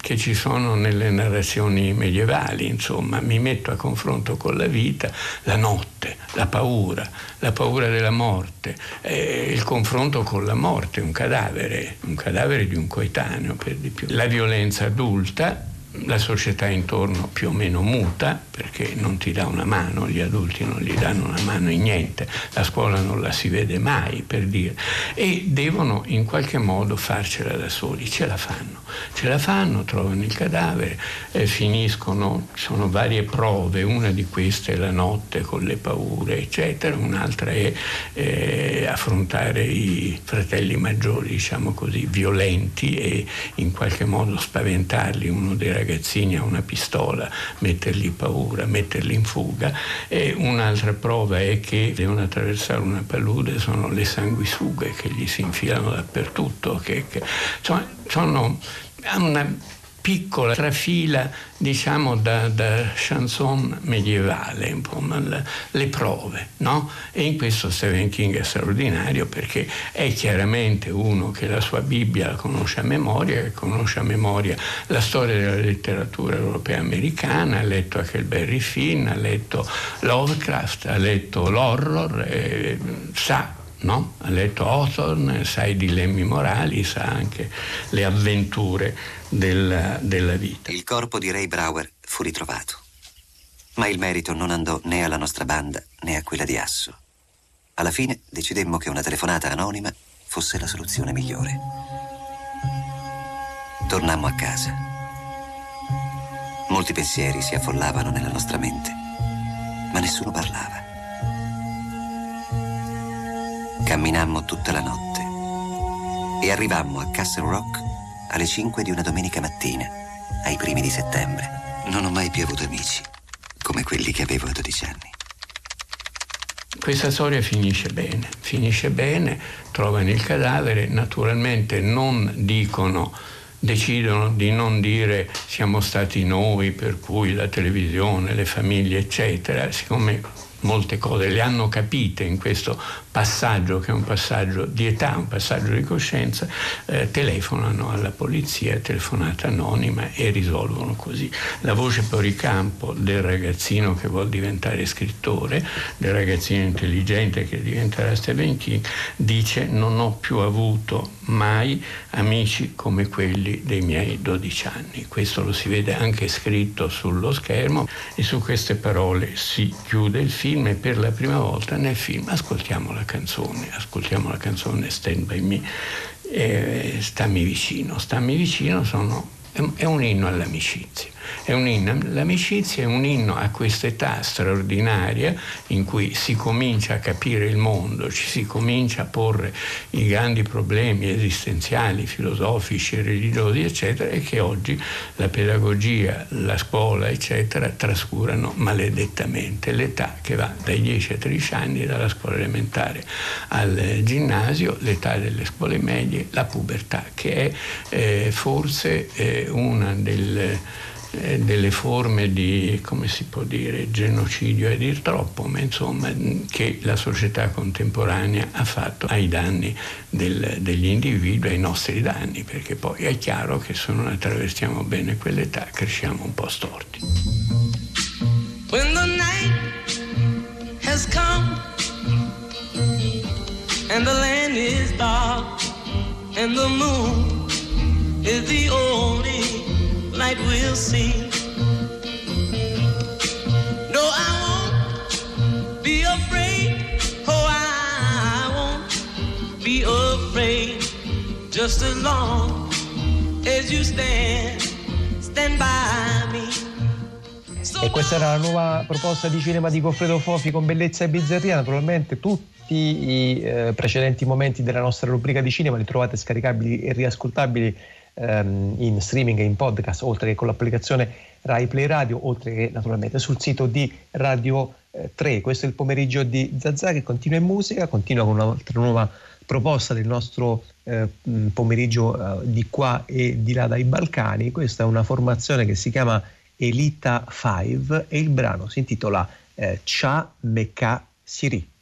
che ci sono nelle narrazioni medievali, insomma, mi metto a confronto con la vita, la notte, la paura, la paura della morte, eh, il confronto con la morte, un cadavere, un cadavere di un coetaneo per di più, la violenza adulta, la società intorno più o meno muta perché non ti dà una mano, gli adulti non gli danno una mano in niente, la scuola non la si vede mai per dire. E devono in qualche modo farcela da soli, ce la fanno, ce la fanno, trovano il cadavere, eh, finiscono, sono varie prove, una di queste è la notte con le paure eccetera, un'altra è eh, affrontare i fratelli maggiori diciamo così violenti e in qualche modo spaventarli, uno dei ragazzini ha una pistola, mettergli paura, metterli in fuga. E un'altra prova è che devono attraversare una palude, sono le sanguisughe che gli si infilano dappertutto, che, che sono una piccola trafila, diciamo, da, da chanson medievale, un po' le prove, no? E in questo Stephen King è straordinario perché è chiaramente uno che la sua Bibbia la conosce a memoria, che conosce a memoria la storia della letteratura europea americana, ha letto Huckleberry Finn, ha letto Lovecraft, ha letto l'horror, sa No? Ha letto Hawthorne, sa i dilemmi morali, sa anche le avventure della, della vita. Il corpo di Ray Brower fu ritrovato, ma il merito non andò né alla nostra banda né a quella di Asso. Alla fine decidemmo che una telefonata anonima fosse la soluzione migliore. Tornammo a casa. Molti pensieri si affollavano nella nostra mente, ma nessuno parlava. Camminammo tutta la notte e arrivammo a Castle Rock alle 5 di una domenica mattina, ai primi di settembre. Non ho mai più avuto amici come quelli che avevo a 12 anni. Questa storia finisce bene, finisce bene, trovano il cadavere, naturalmente non dicono decidono di non dire siamo stati noi, per cui la televisione, le famiglie, eccetera, siccome molte cose le hanno capite in questo passaggio che è un passaggio di età, un passaggio di coscienza, eh, telefonano alla polizia, telefonata anonima e risolvono così. La voce fuori campo del ragazzino che vuole diventare scrittore, del ragazzino intelligente che diventerà Stephen King, dice non ho più avuto mai amici come quelli dei miei 12 anni. Questo lo si vede anche scritto sullo schermo e su queste parole si chiude il film e per la prima volta nel film ascoltiamo la canzone, ascoltiamo la canzone Stand By Me, eh, Stammi vicino, Stammi vicino sono, è un inno all'amicizia. Inno, l'amicizia è un inno a questa età straordinaria in cui si comincia a capire il mondo, ci si comincia a porre i grandi problemi esistenziali, filosofici, religiosi, eccetera, e che oggi la pedagogia, la scuola, eccetera, trascurano maledettamente. L'età che va dai 10 ai 13 anni, dalla scuola elementare al ginnasio, l'età delle scuole medie, la pubertà, che è eh, forse eh, una delle eh, delle forme di, come si può dire, genocidio è dir troppo, ma insomma che la società contemporanea ha fatto ai danni del, degli individui, ai nostri danni, perché poi è chiaro che se non attraversiamo bene quell'età cresciamo un po' storti. When the night has come and the land is dark and the moon is the only light we'll see. No, I won't be afraid. Oh, I won't be afraid. Just as long as you stand, stand by me. E questa era la nuova proposta di cinema di Goffredo Fofi con bellezza e bizzarria. Naturalmente tutti i eh, precedenti momenti della nostra rubrica di cinema li trovate scaricabili e riascoltabili ehm, in streaming e in podcast, oltre che con l'applicazione Rai Play Radio, oltre che naturalmente sul sito di Radio eh, 3. Questo è il pomeriggio di Zazà che continua in musica, continua con un'altra nuova proposta del nostro eh, pomeriggio eh, di qua e di là dai Balcani. Questa è una formazione che si chiama Elita 5 e il brano si intitola eh, Cha Meka Siri.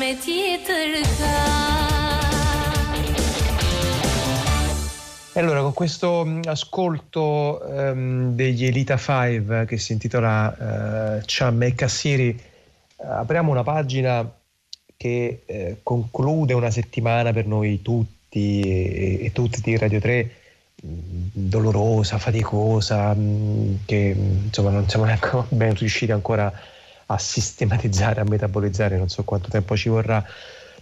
Tjetër kaj E allora, con questo ascolto ehm, degli Elita 5 che si intitola eh, Cham e Cassieri, eh, apriamo una pagina che eh, conclude una settimana per noi tutti e, e tutti di Radio 3 mh, dolorosa, faticosa, mh, che insomma non siamo neanche ben riusciti ancora a sistematizzare, a metabolizzare, non so quanto tempo ci vorrà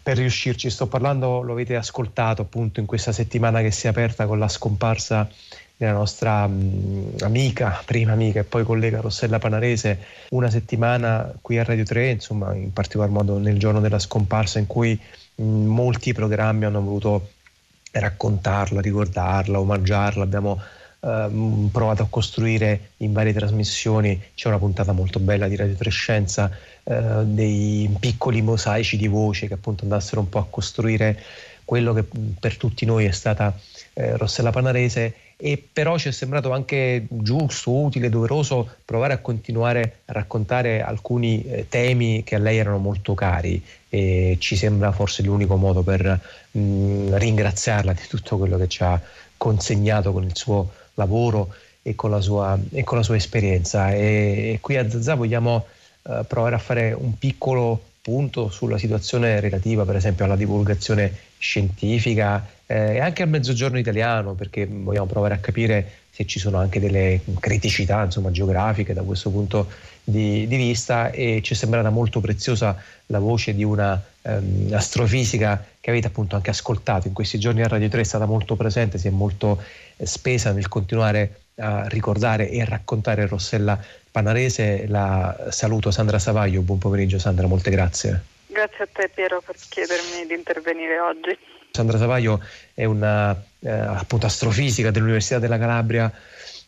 per riuscirci. Sto parlando, lo avete ascoltato appunto in questa settimana che si è aperta con la scomparsa della nostra mh, amica, prima amica e poi collega Rossella Panarese, una settimana qui a Radio 3, insomma in particolar modo nel giorno della scomparsa in cui mh, molti programmi hanno voluto raccontarla, ricordarla, omaggiarla, abbiamo ehm, provato a costruire in varie trasmissioni, c'è una puntata molto bella di Radio Trescenza, eh, dei piccoli mosaici di voce che appunto andassero un po' a costruire quello che per tutti noi è stata eh, Rossella Panarese. E però ci è sembrato anche giusto, utile, doveroso provare a continuare a raccontare alcuni eh, temi che a lei erano molto cari. E ci sembra forse l'unico modo per mh, ringraziarla di tutto quello che ci ha consegnato con il suo lavoro e con la sua, con la sua esperienza. E, e qui a Zazà vogliamo eh, provare a fare un piccolo punto sulla situazione relativa per esempio alla divulgazione scientifica eh, e anche al mezzogiorno italiano perché vogliamo provare a capire se ci sono anche delle criticità insomma, geografiche da questo punto di, di vista e ci è sembrata molto preziosa la voce di una ehm, astrofisica che avete appunto anche ascoltato in questi giorni a Radio 3 è stata molto presente, si è molto eh, spesa nel continuare a ricordare e raccontare Rossella Panarese. La saluto Sandra Savaglio, buon pomeriggio Sandra, molte grazie. Grazie a te Piero per chiedermi di intervenire oggi. Sandra Savaglio è una eh, appunto astrofisica dell'Università della Calabria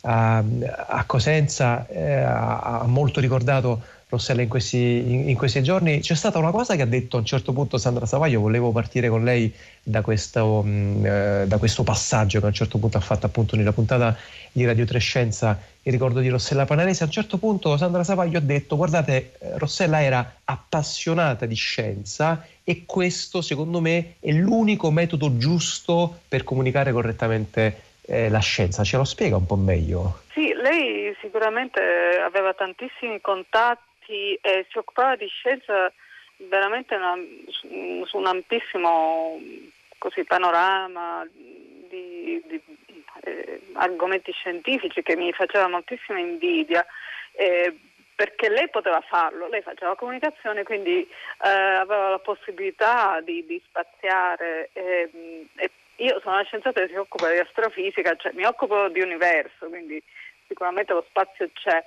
a, a Cosenza, eh, ha molto ricordato Rossella in questi, in, in questi, giorni. C'è stata una cosa che ha detto a un certo punto Sandra Savaglio, volevo partire con lei da questo, mh, eh, da questo passaggio che a un certo punto ha fatto appunto nella puntata di Radio Trescenza, il ricordo di Rossella Panarese. A un certo punto Sandra Savaglio ha detto, guardate, Rossella era appassionata di scienza e questo secondo me è l'unico metodo giusto per comunicare correttamente eh, la scienza. Ce lo spiega un po' meglio? Sì, lei sicuramente aveva tantissimi contatti e si occupava di scienza veramente una, su un ampissimo così, panorama di, di eh, argomenti scientifici che mi faceva moltissima invidia. Eh, perché lei poteva farlo, lei faceva comunicazione, quindi eh, aveva la possibilità di, di spaziare e, e io sono una scienziata che si occupa di astrofisica, cioè mi occupo di universo, quindi sicuramente lo spazio c'è,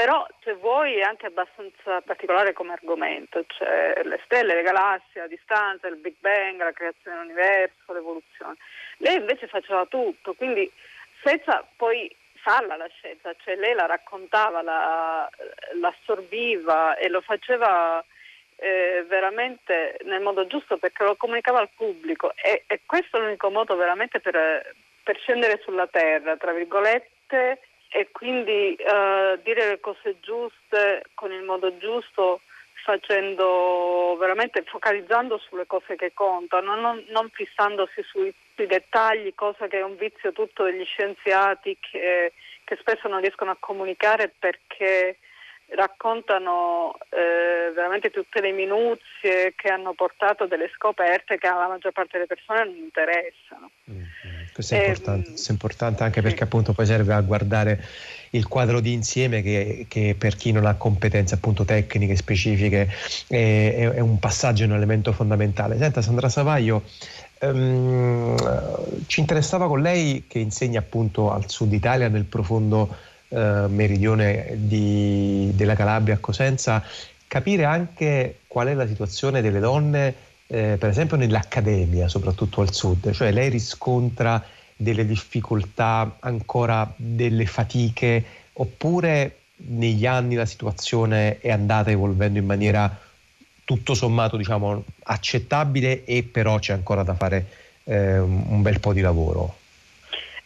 però se vuoi è anche abbastanza particolare come argomento, cioè le stelle, le galassie, la distanza, il Big Bang, la creazione dell'universo, l'evoluzione. Lei invece faceva tutto, quindi senza poi farla la scienza, cioè lei la raccontava, la, l'assorbiva e lo faceva eh, veramente nel modo giusto perché lo comunicava al pubblico e, e questo è l'unico modo veramente per, per scendere sulla terra, tra virgolette, e quindi eh, dire le cose giuste con il modo giusto facendo veramente focalizzando sulle cose che contano, non, non fissandosi sui, sui, dettagli, cosa che è un vizio tutto degli scienziati che, che spesso non riescono a comunicare perché raccontano eh, veramente tutte le minuzie che hanno portato delle scoperte che alla maggior parte delle persone non interessano. Questo è, importante, questo è importante anche perché appunto poi serve a guardare il quadro di insieme che, che per chi non ha competenze appunto tecniche specifiche è, è, è un passaggio, è un elemento fondamentale. Senta Sandra Savaglio, um, ci interessava con lei che insegna appunto al sud Italia nel profondo uh, meridione di, della Calabria a Cosenza, capire anche qual è la situazione delle donne eh, per esempio nell'accademia, soprattutto al sud, cioè lei riscontra delle difficoltà, ancora delle fatiche, oppure negli anni la situazione è andata evolvendo in maniera tutto sommato diciamo accettabile e però c'è ancora da fare eh, un bel po' di lavoro?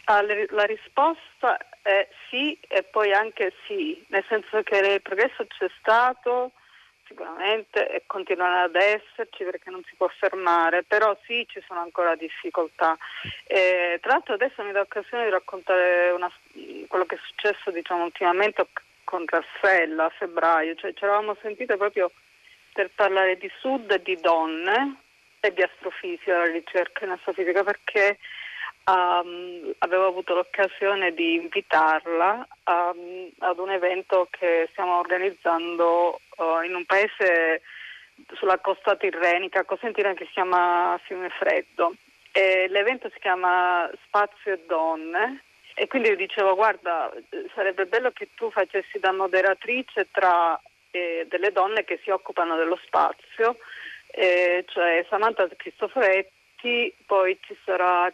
Ah, la risposta è sì e poi anche sì, nel senso che il progresso c'è stato, sicuramente e continuerà ad esserci perché non si può fermare, però sì ci sono ancora difficoltà. E, tra l'altro adesso mi dà occasione di raccontare una, quello che è successo diciamo, ultimamente con Rassella a febbraio, cioè ci eravamo sentite proprio per parlare di sud e di donne e di astrofisica, la ricerca in astrofisica perché Um, avevo avuto l'occasione di invitarla um, ad un evento che stiamo organizzando uh, in un paese sulla costa tirrenica, Cosentina, che si chiama Fiume Freddo. E l'evento si chiama Spazio e Donne e quindi io dicevo guarda sarebbe bello che tu facessi da moderatrice tra eh, delle donne che si occupano dello spazio, eh, cioè Samantha Cristoforetti poi ci sarà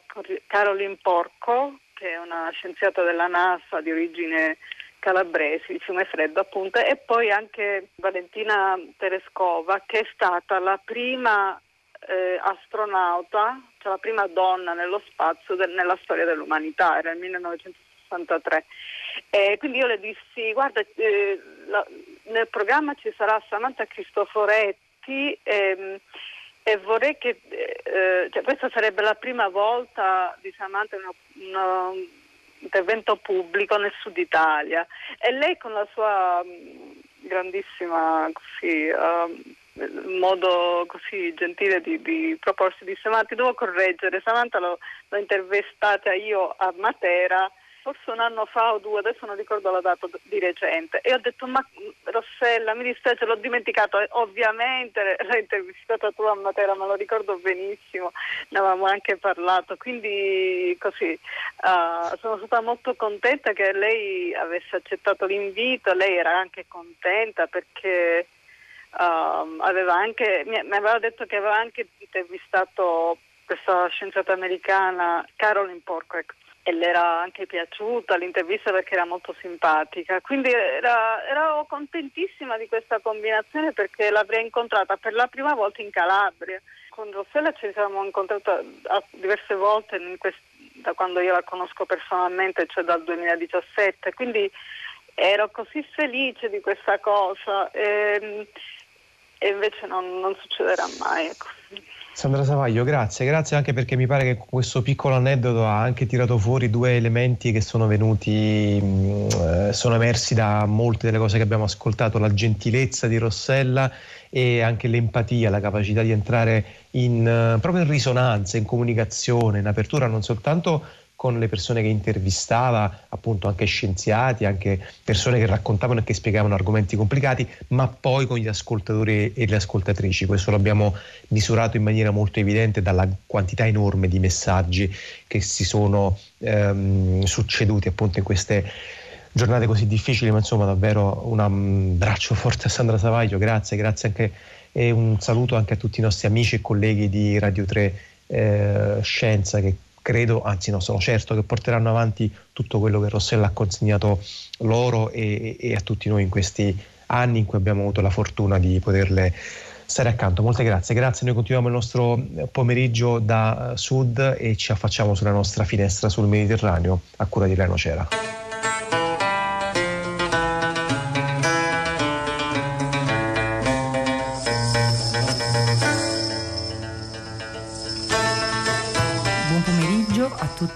Caroline Porco, che è una scienziata della NASA di origine calabrese, di Fiume Freddo appunto, e poi anche Valentina Tereskova, che è stata la prima eh, astronauta, cioè la prima donna nello spazio de- nella storia dell'umanità, era nel 1963. E quindi io le dissi, guarda, eh, la, nel programma ci sarà Samantha Cristoforetti. Ehm, e vorrei che eh, cioè questa sarebbe la prima volta di Samantha in un intervento pubblico nel sud Italia. E lei con la sua mm, grandissima così, uh, modo così gentile di, di proporsi disse ma ti devo correggere Samantha l'ho intervistata io a Matera forse un anno fa o due, adesso non ricordo la data di recente, e ho detto ma Rossella mi dispiace, l'ho dimenticato, ovviamente l'hai intervistata tu a Matera, ma lo ricordo benissimo, ne avevamo anche parlato, quindi così uh, sono stata molto contenta che lei avesse accettato l'invito, lei era anche contenta perché uh, aveva anche, mi, aveva detto che aveva anche intervistato questa scienziata americana Caroline Porcrack e le era anche piaciuta l'intervista perché era molto simpatica. Quindi era, ero contentissima di questa combinazione perché l'avrei incontrata per la prima volta in Calabria. Con Rossella ci siamo incontrati diverse volte quest- da quando io la conosco personalmente, cioè dal 2017. Quindi ero così felice di questa cosa e, e invece non, non succederà mai. Ecco. Sandra Savaglio, grazie, grazie anche perché mi pare che questo piccolo aneddoto ha anche tirato fuori due elementi che sono venuti, mh, eh, sono emersi da molte delle cose che abbiamo ascoltato, la gentilezza di Rossella e anche l'empatia, la capacità di entrare in, uh, proprio in risonanza, in comunicazione, in apertura non soltanto con le persone che intervistava, appunto anche scienziati, anche persone che raccontavano e che spiegavano argomenti complicati, ma poi con gli ascoltatori e le ascoltatrici. Questo l'abbiamo misurato in maniera molto evidente dalla quantità enorme di messaggi che si sono ehm, succeduti appunto in queste giornate così difficili, ma insomma davvero un abbraccio forte a Sandra Savaglio, grazie, grazie anche e un saluto anche a tutti i nostri amici e colleghi di Radio 3 eh, Scienza che credo, anzi no, sono certo che porteranno avanti tutto quello che Rossella ha consegnato loro e, e a tutti noi in questi anni in cui abbiamo avuto la fortuna di poterle stare accanto. Molte grazie, grazie. Noi continuiamo il nostro pomeriggio da sud e ci affacciamo sulla nostra finestra sul Mediterraneo a cura di Leno Cera.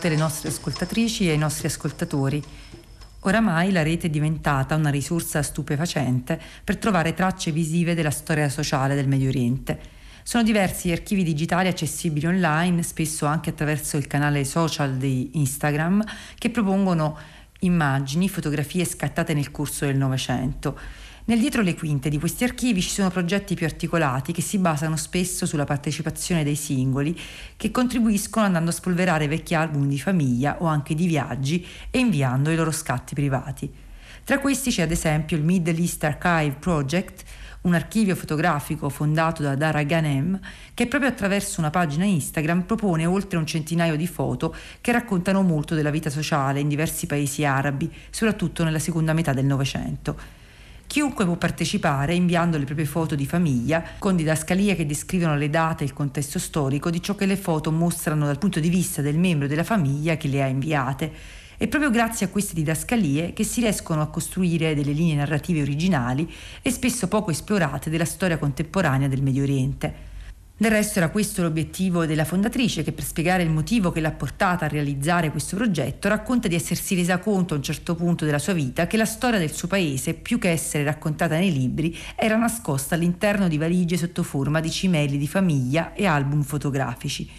Tutte le nostre ascoltatrici e ai nostri ascoltatori. Oramai la rete è diventata una risorsa stupefacente per trovare tracce visive della storia sociale del Medio Oriente. Sono diversi gli archivi digitali accessibili online, spesso anche attraverso il canale social di Instagram, che propongono immagini, fotografie scattate nel corso del Novecento. Nel dietro le quinte di questi archivi ci sono progetti più articolati che si basano spesso sulla partecipazione dei singoli che contribuiscono andando a spolverare vecchi album di famiglia o anche di viaggi e inviando i loro scatti privati. Tra questi c'è ad esempio il Middle East Archive Project, un archivio fotografico fondato da Dara Ghanem che proprio attraverso una pagina Instagram propone oltre un centinaio di foto che raccontano molto della vita sociale in diversi paesi arabi, soprattutto nella seconda metà del Novecento. Chiunque può partecipare inviando le proprie foto di famiglia con didascalie che descrivono le date e il contesto storico di ciò che le foto mostrano dal punto di vista del membro della famiglia che le ha inviate. È proprio grazie a queste didascalie che si riescono a costruire delle linee narrative originali e spesso poco esplorate della storia contemporanea del Medio Oriente. Del resto era questo l'obiettivo della fondatrice che per spiegare il motivo che l'ha portata a realizzare questo progetto racconta di essersi resa conto a un certo punto della sua vita che la storia del suo paese, più che essere raccontata nei libri, era nascosta all'interno di valigie sotto forma di cimeli di famiglia e album fotografici.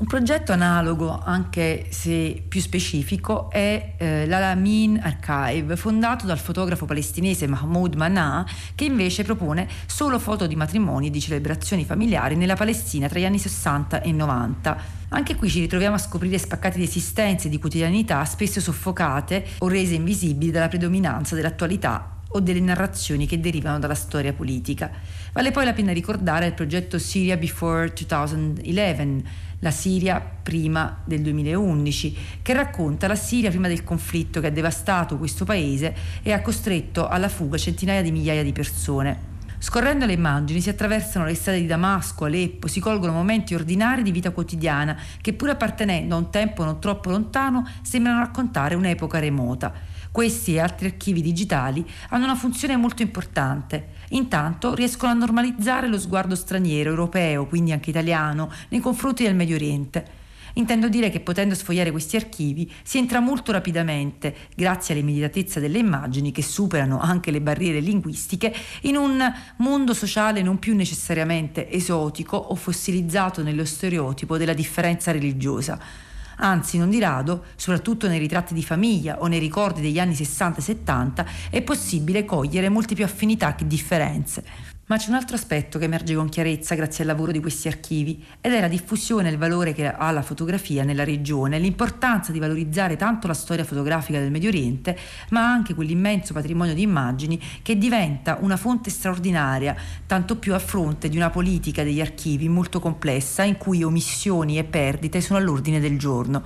Un progetto analogo, anche se più specifico, è eh, l'Alamin Archive, fondato dal fotografo palestinese Mahmoud Manà, che invece propone solo foto di matrimoni e di celebrazioni familiari nella Palestina tra gli anni 60 e 90. Anche qui ci ritroviamo a scoprire spaccati di esistenze e di quotidianità spesso soffocate o rese invisibili dalla predominanza dell'attualità o delle narrazioni che derivano dalla storia politica. Vale poi la pena ricordare il progetto Syria Before 2011, la Siria prima del 2011, che racconta la Siria prima del conflitto che ha devastato questo paese e ha costretto alla fuga centinaia di migliaia di persone. Scorrendo le immagini si attraversano le strade di Damasco, Aleppo, si colgono momenti ordinari di vita quotidiana che pur appartenendo a un tempo non troppo lontano sembrano raccontare un'epoca remota. Questi e altri archivi digitali hanno una funzione molto importante. Intanto riescono a normalizzare lo sguardo straniero, europeo, quindi anche italiano, nei confronti del Medio Oriente. Intendo dire che potendo sfogliare questi archivi si entra molto rapidamente, grazie all'immediatezza delle immagini che superano anche le barriere linguistiche, in un mondo sociale non più necessariamente esotico o fossilizzato nello stereotipo della differenza religiosa. Anzi, non di rado, soprattutto nei ritratti di famiglia o nei ricordi degli anni 60 e 70, è possibile cogliere molte più affinità che differenze. Ma c'è un altro aspetto che emerge con chiarezza grazie al lavoro di questi archivi ed è la diffusione e il valore che ha la fotografia nella regione, l'importanza di valorizzare tanto la storia fotografica del Medio Oriente, ma anche quell'immenso patrimonio di immagini che diventa una fonte straordinaria, tanto più a fronte di una politica degli archivi molto complessa in cui omissioni e perdite sono all'ordine del giorno.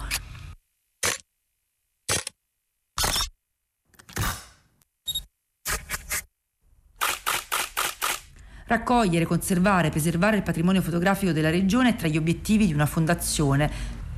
Raccogliere, conservare e preservare il patrimonio fotografico della regione è tra gli obiettivi di una fondazione,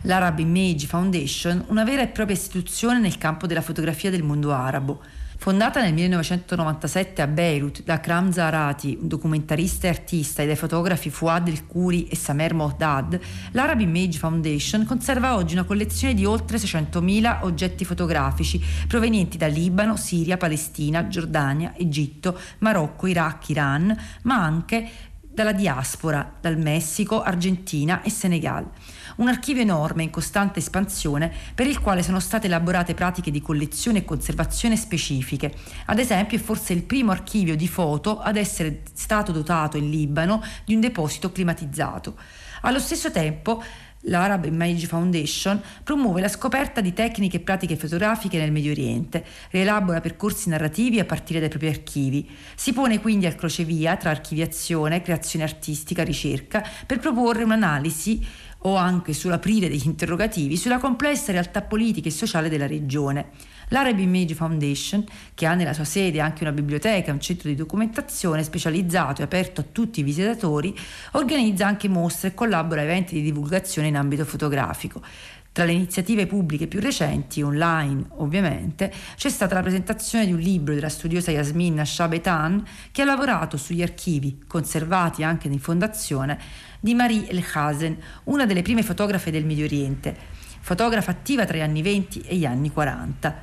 l'Arab Image Foundation, una vera e propria istituzione nel campo della fotografia del mondo arabo. Fondata nel 1997 a Beirut da Akram Zahrati, un documentarista e artista, e dai fotografi Fouad El Kuri e Samer Mohdad, l'Arab Image Foundation conserva oggi una collezione di oltre 600.000 oggetti fotografici provenienti da Libano, Siria, Palestina, Giordania, Egitto, Marocco, Iraq, Iran, ma anche dalla diaspora, dal Messico, Argentina e Senegal un archivio enorme in costante espansione per il quale sono state elaborate pratiche di collezione e conservazione specifiche. Ad esempio è forse il primo archivio di foto ad essere stato dotato in Libano di un deposito climatizzato. Allo stesso tempo l'Arab Image Foundation promuove la scoperta di tecniche e pratiche fotografiche nel Medio Oriente, rielabora percorsi narrativi a partire dai propri archivi. Si pone quindi al crocevia tra archiviazione, creazione artistica, ricerca, per proporre un'analisi o anche sull'aprire degli interrogativi sulla complessa realtà politica e sociale della regione. L'Arab Image Foundation, che ha nella sua sede anche una biblioteca e un centro di documentazione specializzato e aperto a tutti i visitatori, organizza anche mostre e collabora a eventi di divulgazione in ambito fotografico. Tra le iniziative pubbliche più recenti, online ovviamente, c'è stata la presentazione di un libro della studiosa Yasmin Shabetan che ha lavorato sugli archivi, conservati anche in fondazione, di Marie El Hazen, una delle prime fotografe del Medio Oriente, fotografa attiva tra gli anni 20 e gli anni 40.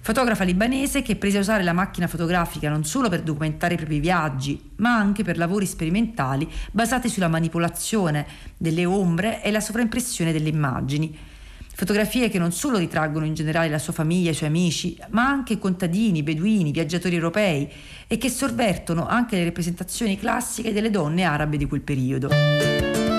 Fotografa libanese che prese a usare la macchina fotografica non solo per documentare i propri viaggi, ma anche per lavori sperimentali basati sulla manipolazione delle ombre e la sovraimpressione delle immagini. Fotografie che non solo ritraggono in generale la sua famiglia e i suoi amici, ma anche contadini, beduini, viaggiatori europei e che sorvertono anche le rappresentazioni classiche delle donne arabe di quel periodo.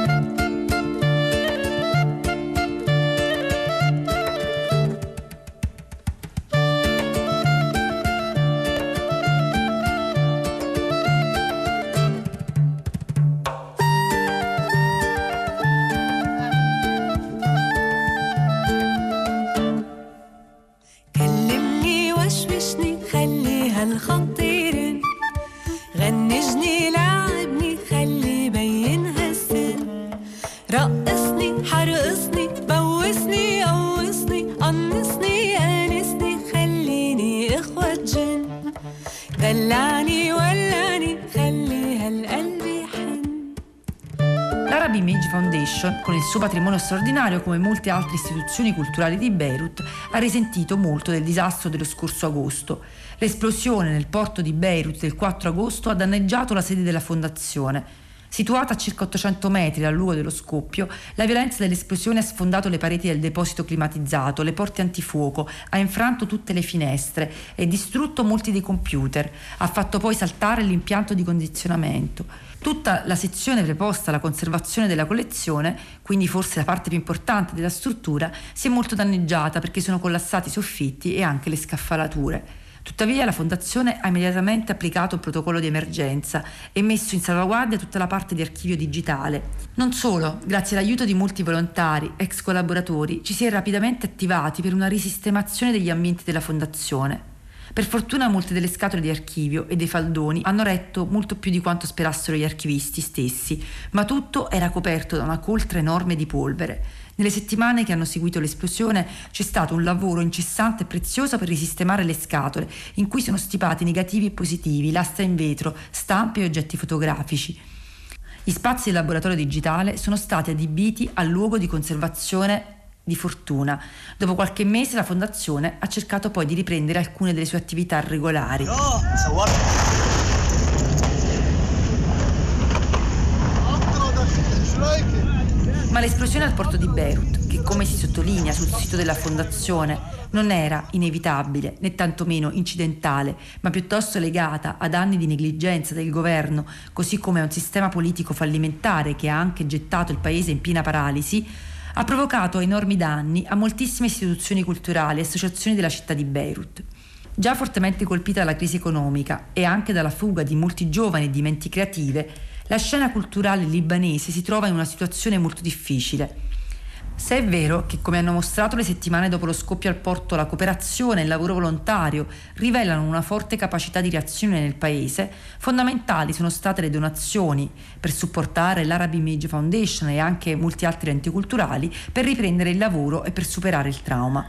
Suo patrimonio straordinario come molte altre istituzioni culturali di Beirut, ha risentito molto del disastro dello scorso agosto. L'esplosione nel porto di Beirut del 4 agosto ha danneggiato la sede della fondazione. Situata a circa 800 metri dal luogo dello scoppio, la violenza dell'esplosione ha sfondato le pareti del deposito climatizzato, le porte antifuoco, ha infranto tutte le finestre e distrutto molti dei computer, ha fatto poi saltare l'impianto di condizionamento. Tutta la sezione preposta alla conservazione della collezione, quindi forse la parte più importante della struttura, si è molto danneggiata perché sono collassati i soffitti e anche le scaffalature. Tuttavia la Fondazione ha immediatamente applicato un protocollo di emergenza e messo in salvaguardia tutta la parte di archivio digitale. Non solo, grazie all'aiuto di molti volontari, ex collaboratori, ci si è rapidamente attivati per una risistemazione degli ambienti della Fondazione. Per fortuna molte delle scatole di archivio e dei faldoni hanno retto molto più di quanto sperassero gli archivisti stessi, ma tutto era coperto da una coltre enorme di polvere. Nelle settimane che hanno seguito l'esplosione c'è stato un lavoro incessante e prezioso per risistemare le scatole, in cui sono stipati negativi e positivi, lastre in vetro, stampe e oggetti fotografici. Gli spazi del laboratorio digitale sono stati adibiti al luogo di conservazione di fortuna. Dopo qualche mese la fondazione ha cercato poi di riprendere alcune delle sue attività regolari. Ma l'esplosione al porto di Beirut, che come si sottolinea sul sito della fondazione, non era inevitabile né tantomeno incidentale, ma piuttosto legata ad anni di negligenza del governo, così come a un sistema politico fallimentare che ha anche gettato il paese in piena paralisi, ha provocato enormi danni a moltissime istituzioni culturali e associazioni della città di Beirut. Già fortemente colpita dalla crisi economica e anche dalla fuga di molti giovani e di menti creative, la scena culturale libanese si trova in una situazione molto difficile. Se è vero che, come hanno mostrato le settimane dopo lo scoppio al porto, la cooperazione e il lavoro volontario rivelano una forte capacità di reazione nel paese, fondamentali sono state le donazioni per supportare l'Arab Image Foundation e anche molti altri enti culturali per riprendere il lavoro e per superare il trauma.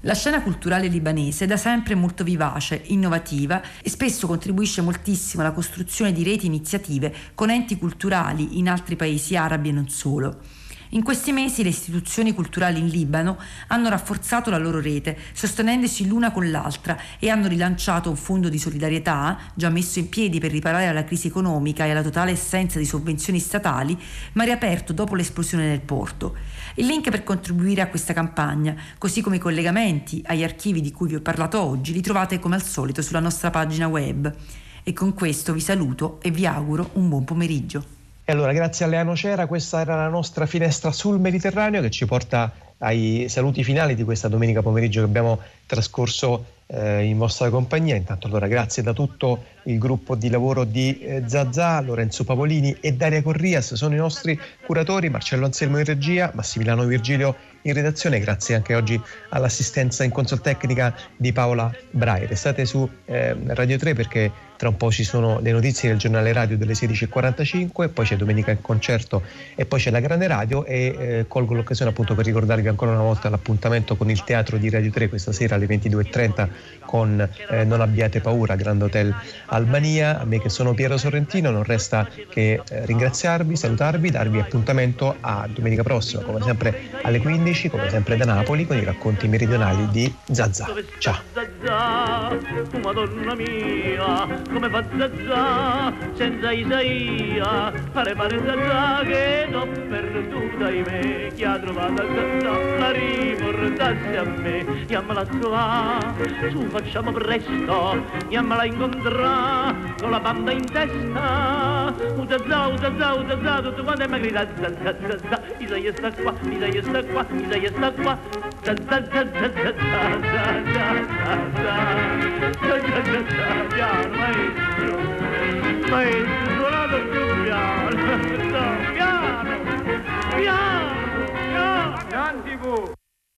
La scena culturale libanese è da sempre molto vivace, innovativa e spesso contribuisce moltissimo alla costruzione di reti iniziative con enti culturali in altri paesi arabi e non solo. In questi mesi le istituzioni culturali in Libano hanno rafforzato la loro rete, sostenendosi l'una con l'altra e hanno rilanciato un fondo di solidarietà, già messo in piedi per riparare alla crisi economica e alla totale assenza di sovvenzioni statali, ma riaperto dopo l'esplosione del porto. Il link per contribuire a questa campagna, così come i collegamenti agli archivi di cui vi ho parlato oggi, li trovate come al solito sulla nostra pagina web. E con questo vi saluto e vi auguro un buon pomeriggio. E allora, grazie a Leano Cera, questa era la nostra finestra sul Mediterraneo che ci porta ai saluti finali di questa domenica pomeriggio che abbiamo trascorso eh, in vostra compagnia. Intanto allora grazie da tutto il gruppo di lavoro di eh, Zazà, Lorenzo Pavolini e Daria Corrias sono i nostri curatori, Marcello Anselmo in regia, Massimiliano Virgilio in redazione, grazie anche oggi all'assistenza in consol tecnica di Paola Braille. Restate su eh, Radio 3 perché tra un po' ci sono le notizie del giornale radio delle 16.45, poi c'è Domenica in concerto e poi c'è la Grande Radio e eh, colgo l'occasione appunto per ricordarvi ancora una volta l'appuntamento con il teatro di Radio 3 questa sera alle 22.30 con eh, Non abbiate paura, Grand Hotel Albania. A me che sono Piero Sorrentino non resta che eh, ringraziarvi, salutarvi, darvi appuntamento a domenica prossima, come sempre alle 15, come sempre da Napoli, con i racconti meridionali di Zazà. Ciao! Zazà, tu madonna mia, come fa Zazà, senza Isaia, pare pare Zazà che t'ho perduta in me, chi ha trovato Zazà la riportassi a me, chiamala qua, su facciamo presto, chiamala incontrà, con la banda in testa, un Zazà, un Zazà, un Zazà, tutto quanto mi grida Zazà, Zazà, Isaia sta qua, Isaia sta qua, Zazà, Zazà, piano piano piano piano Tanti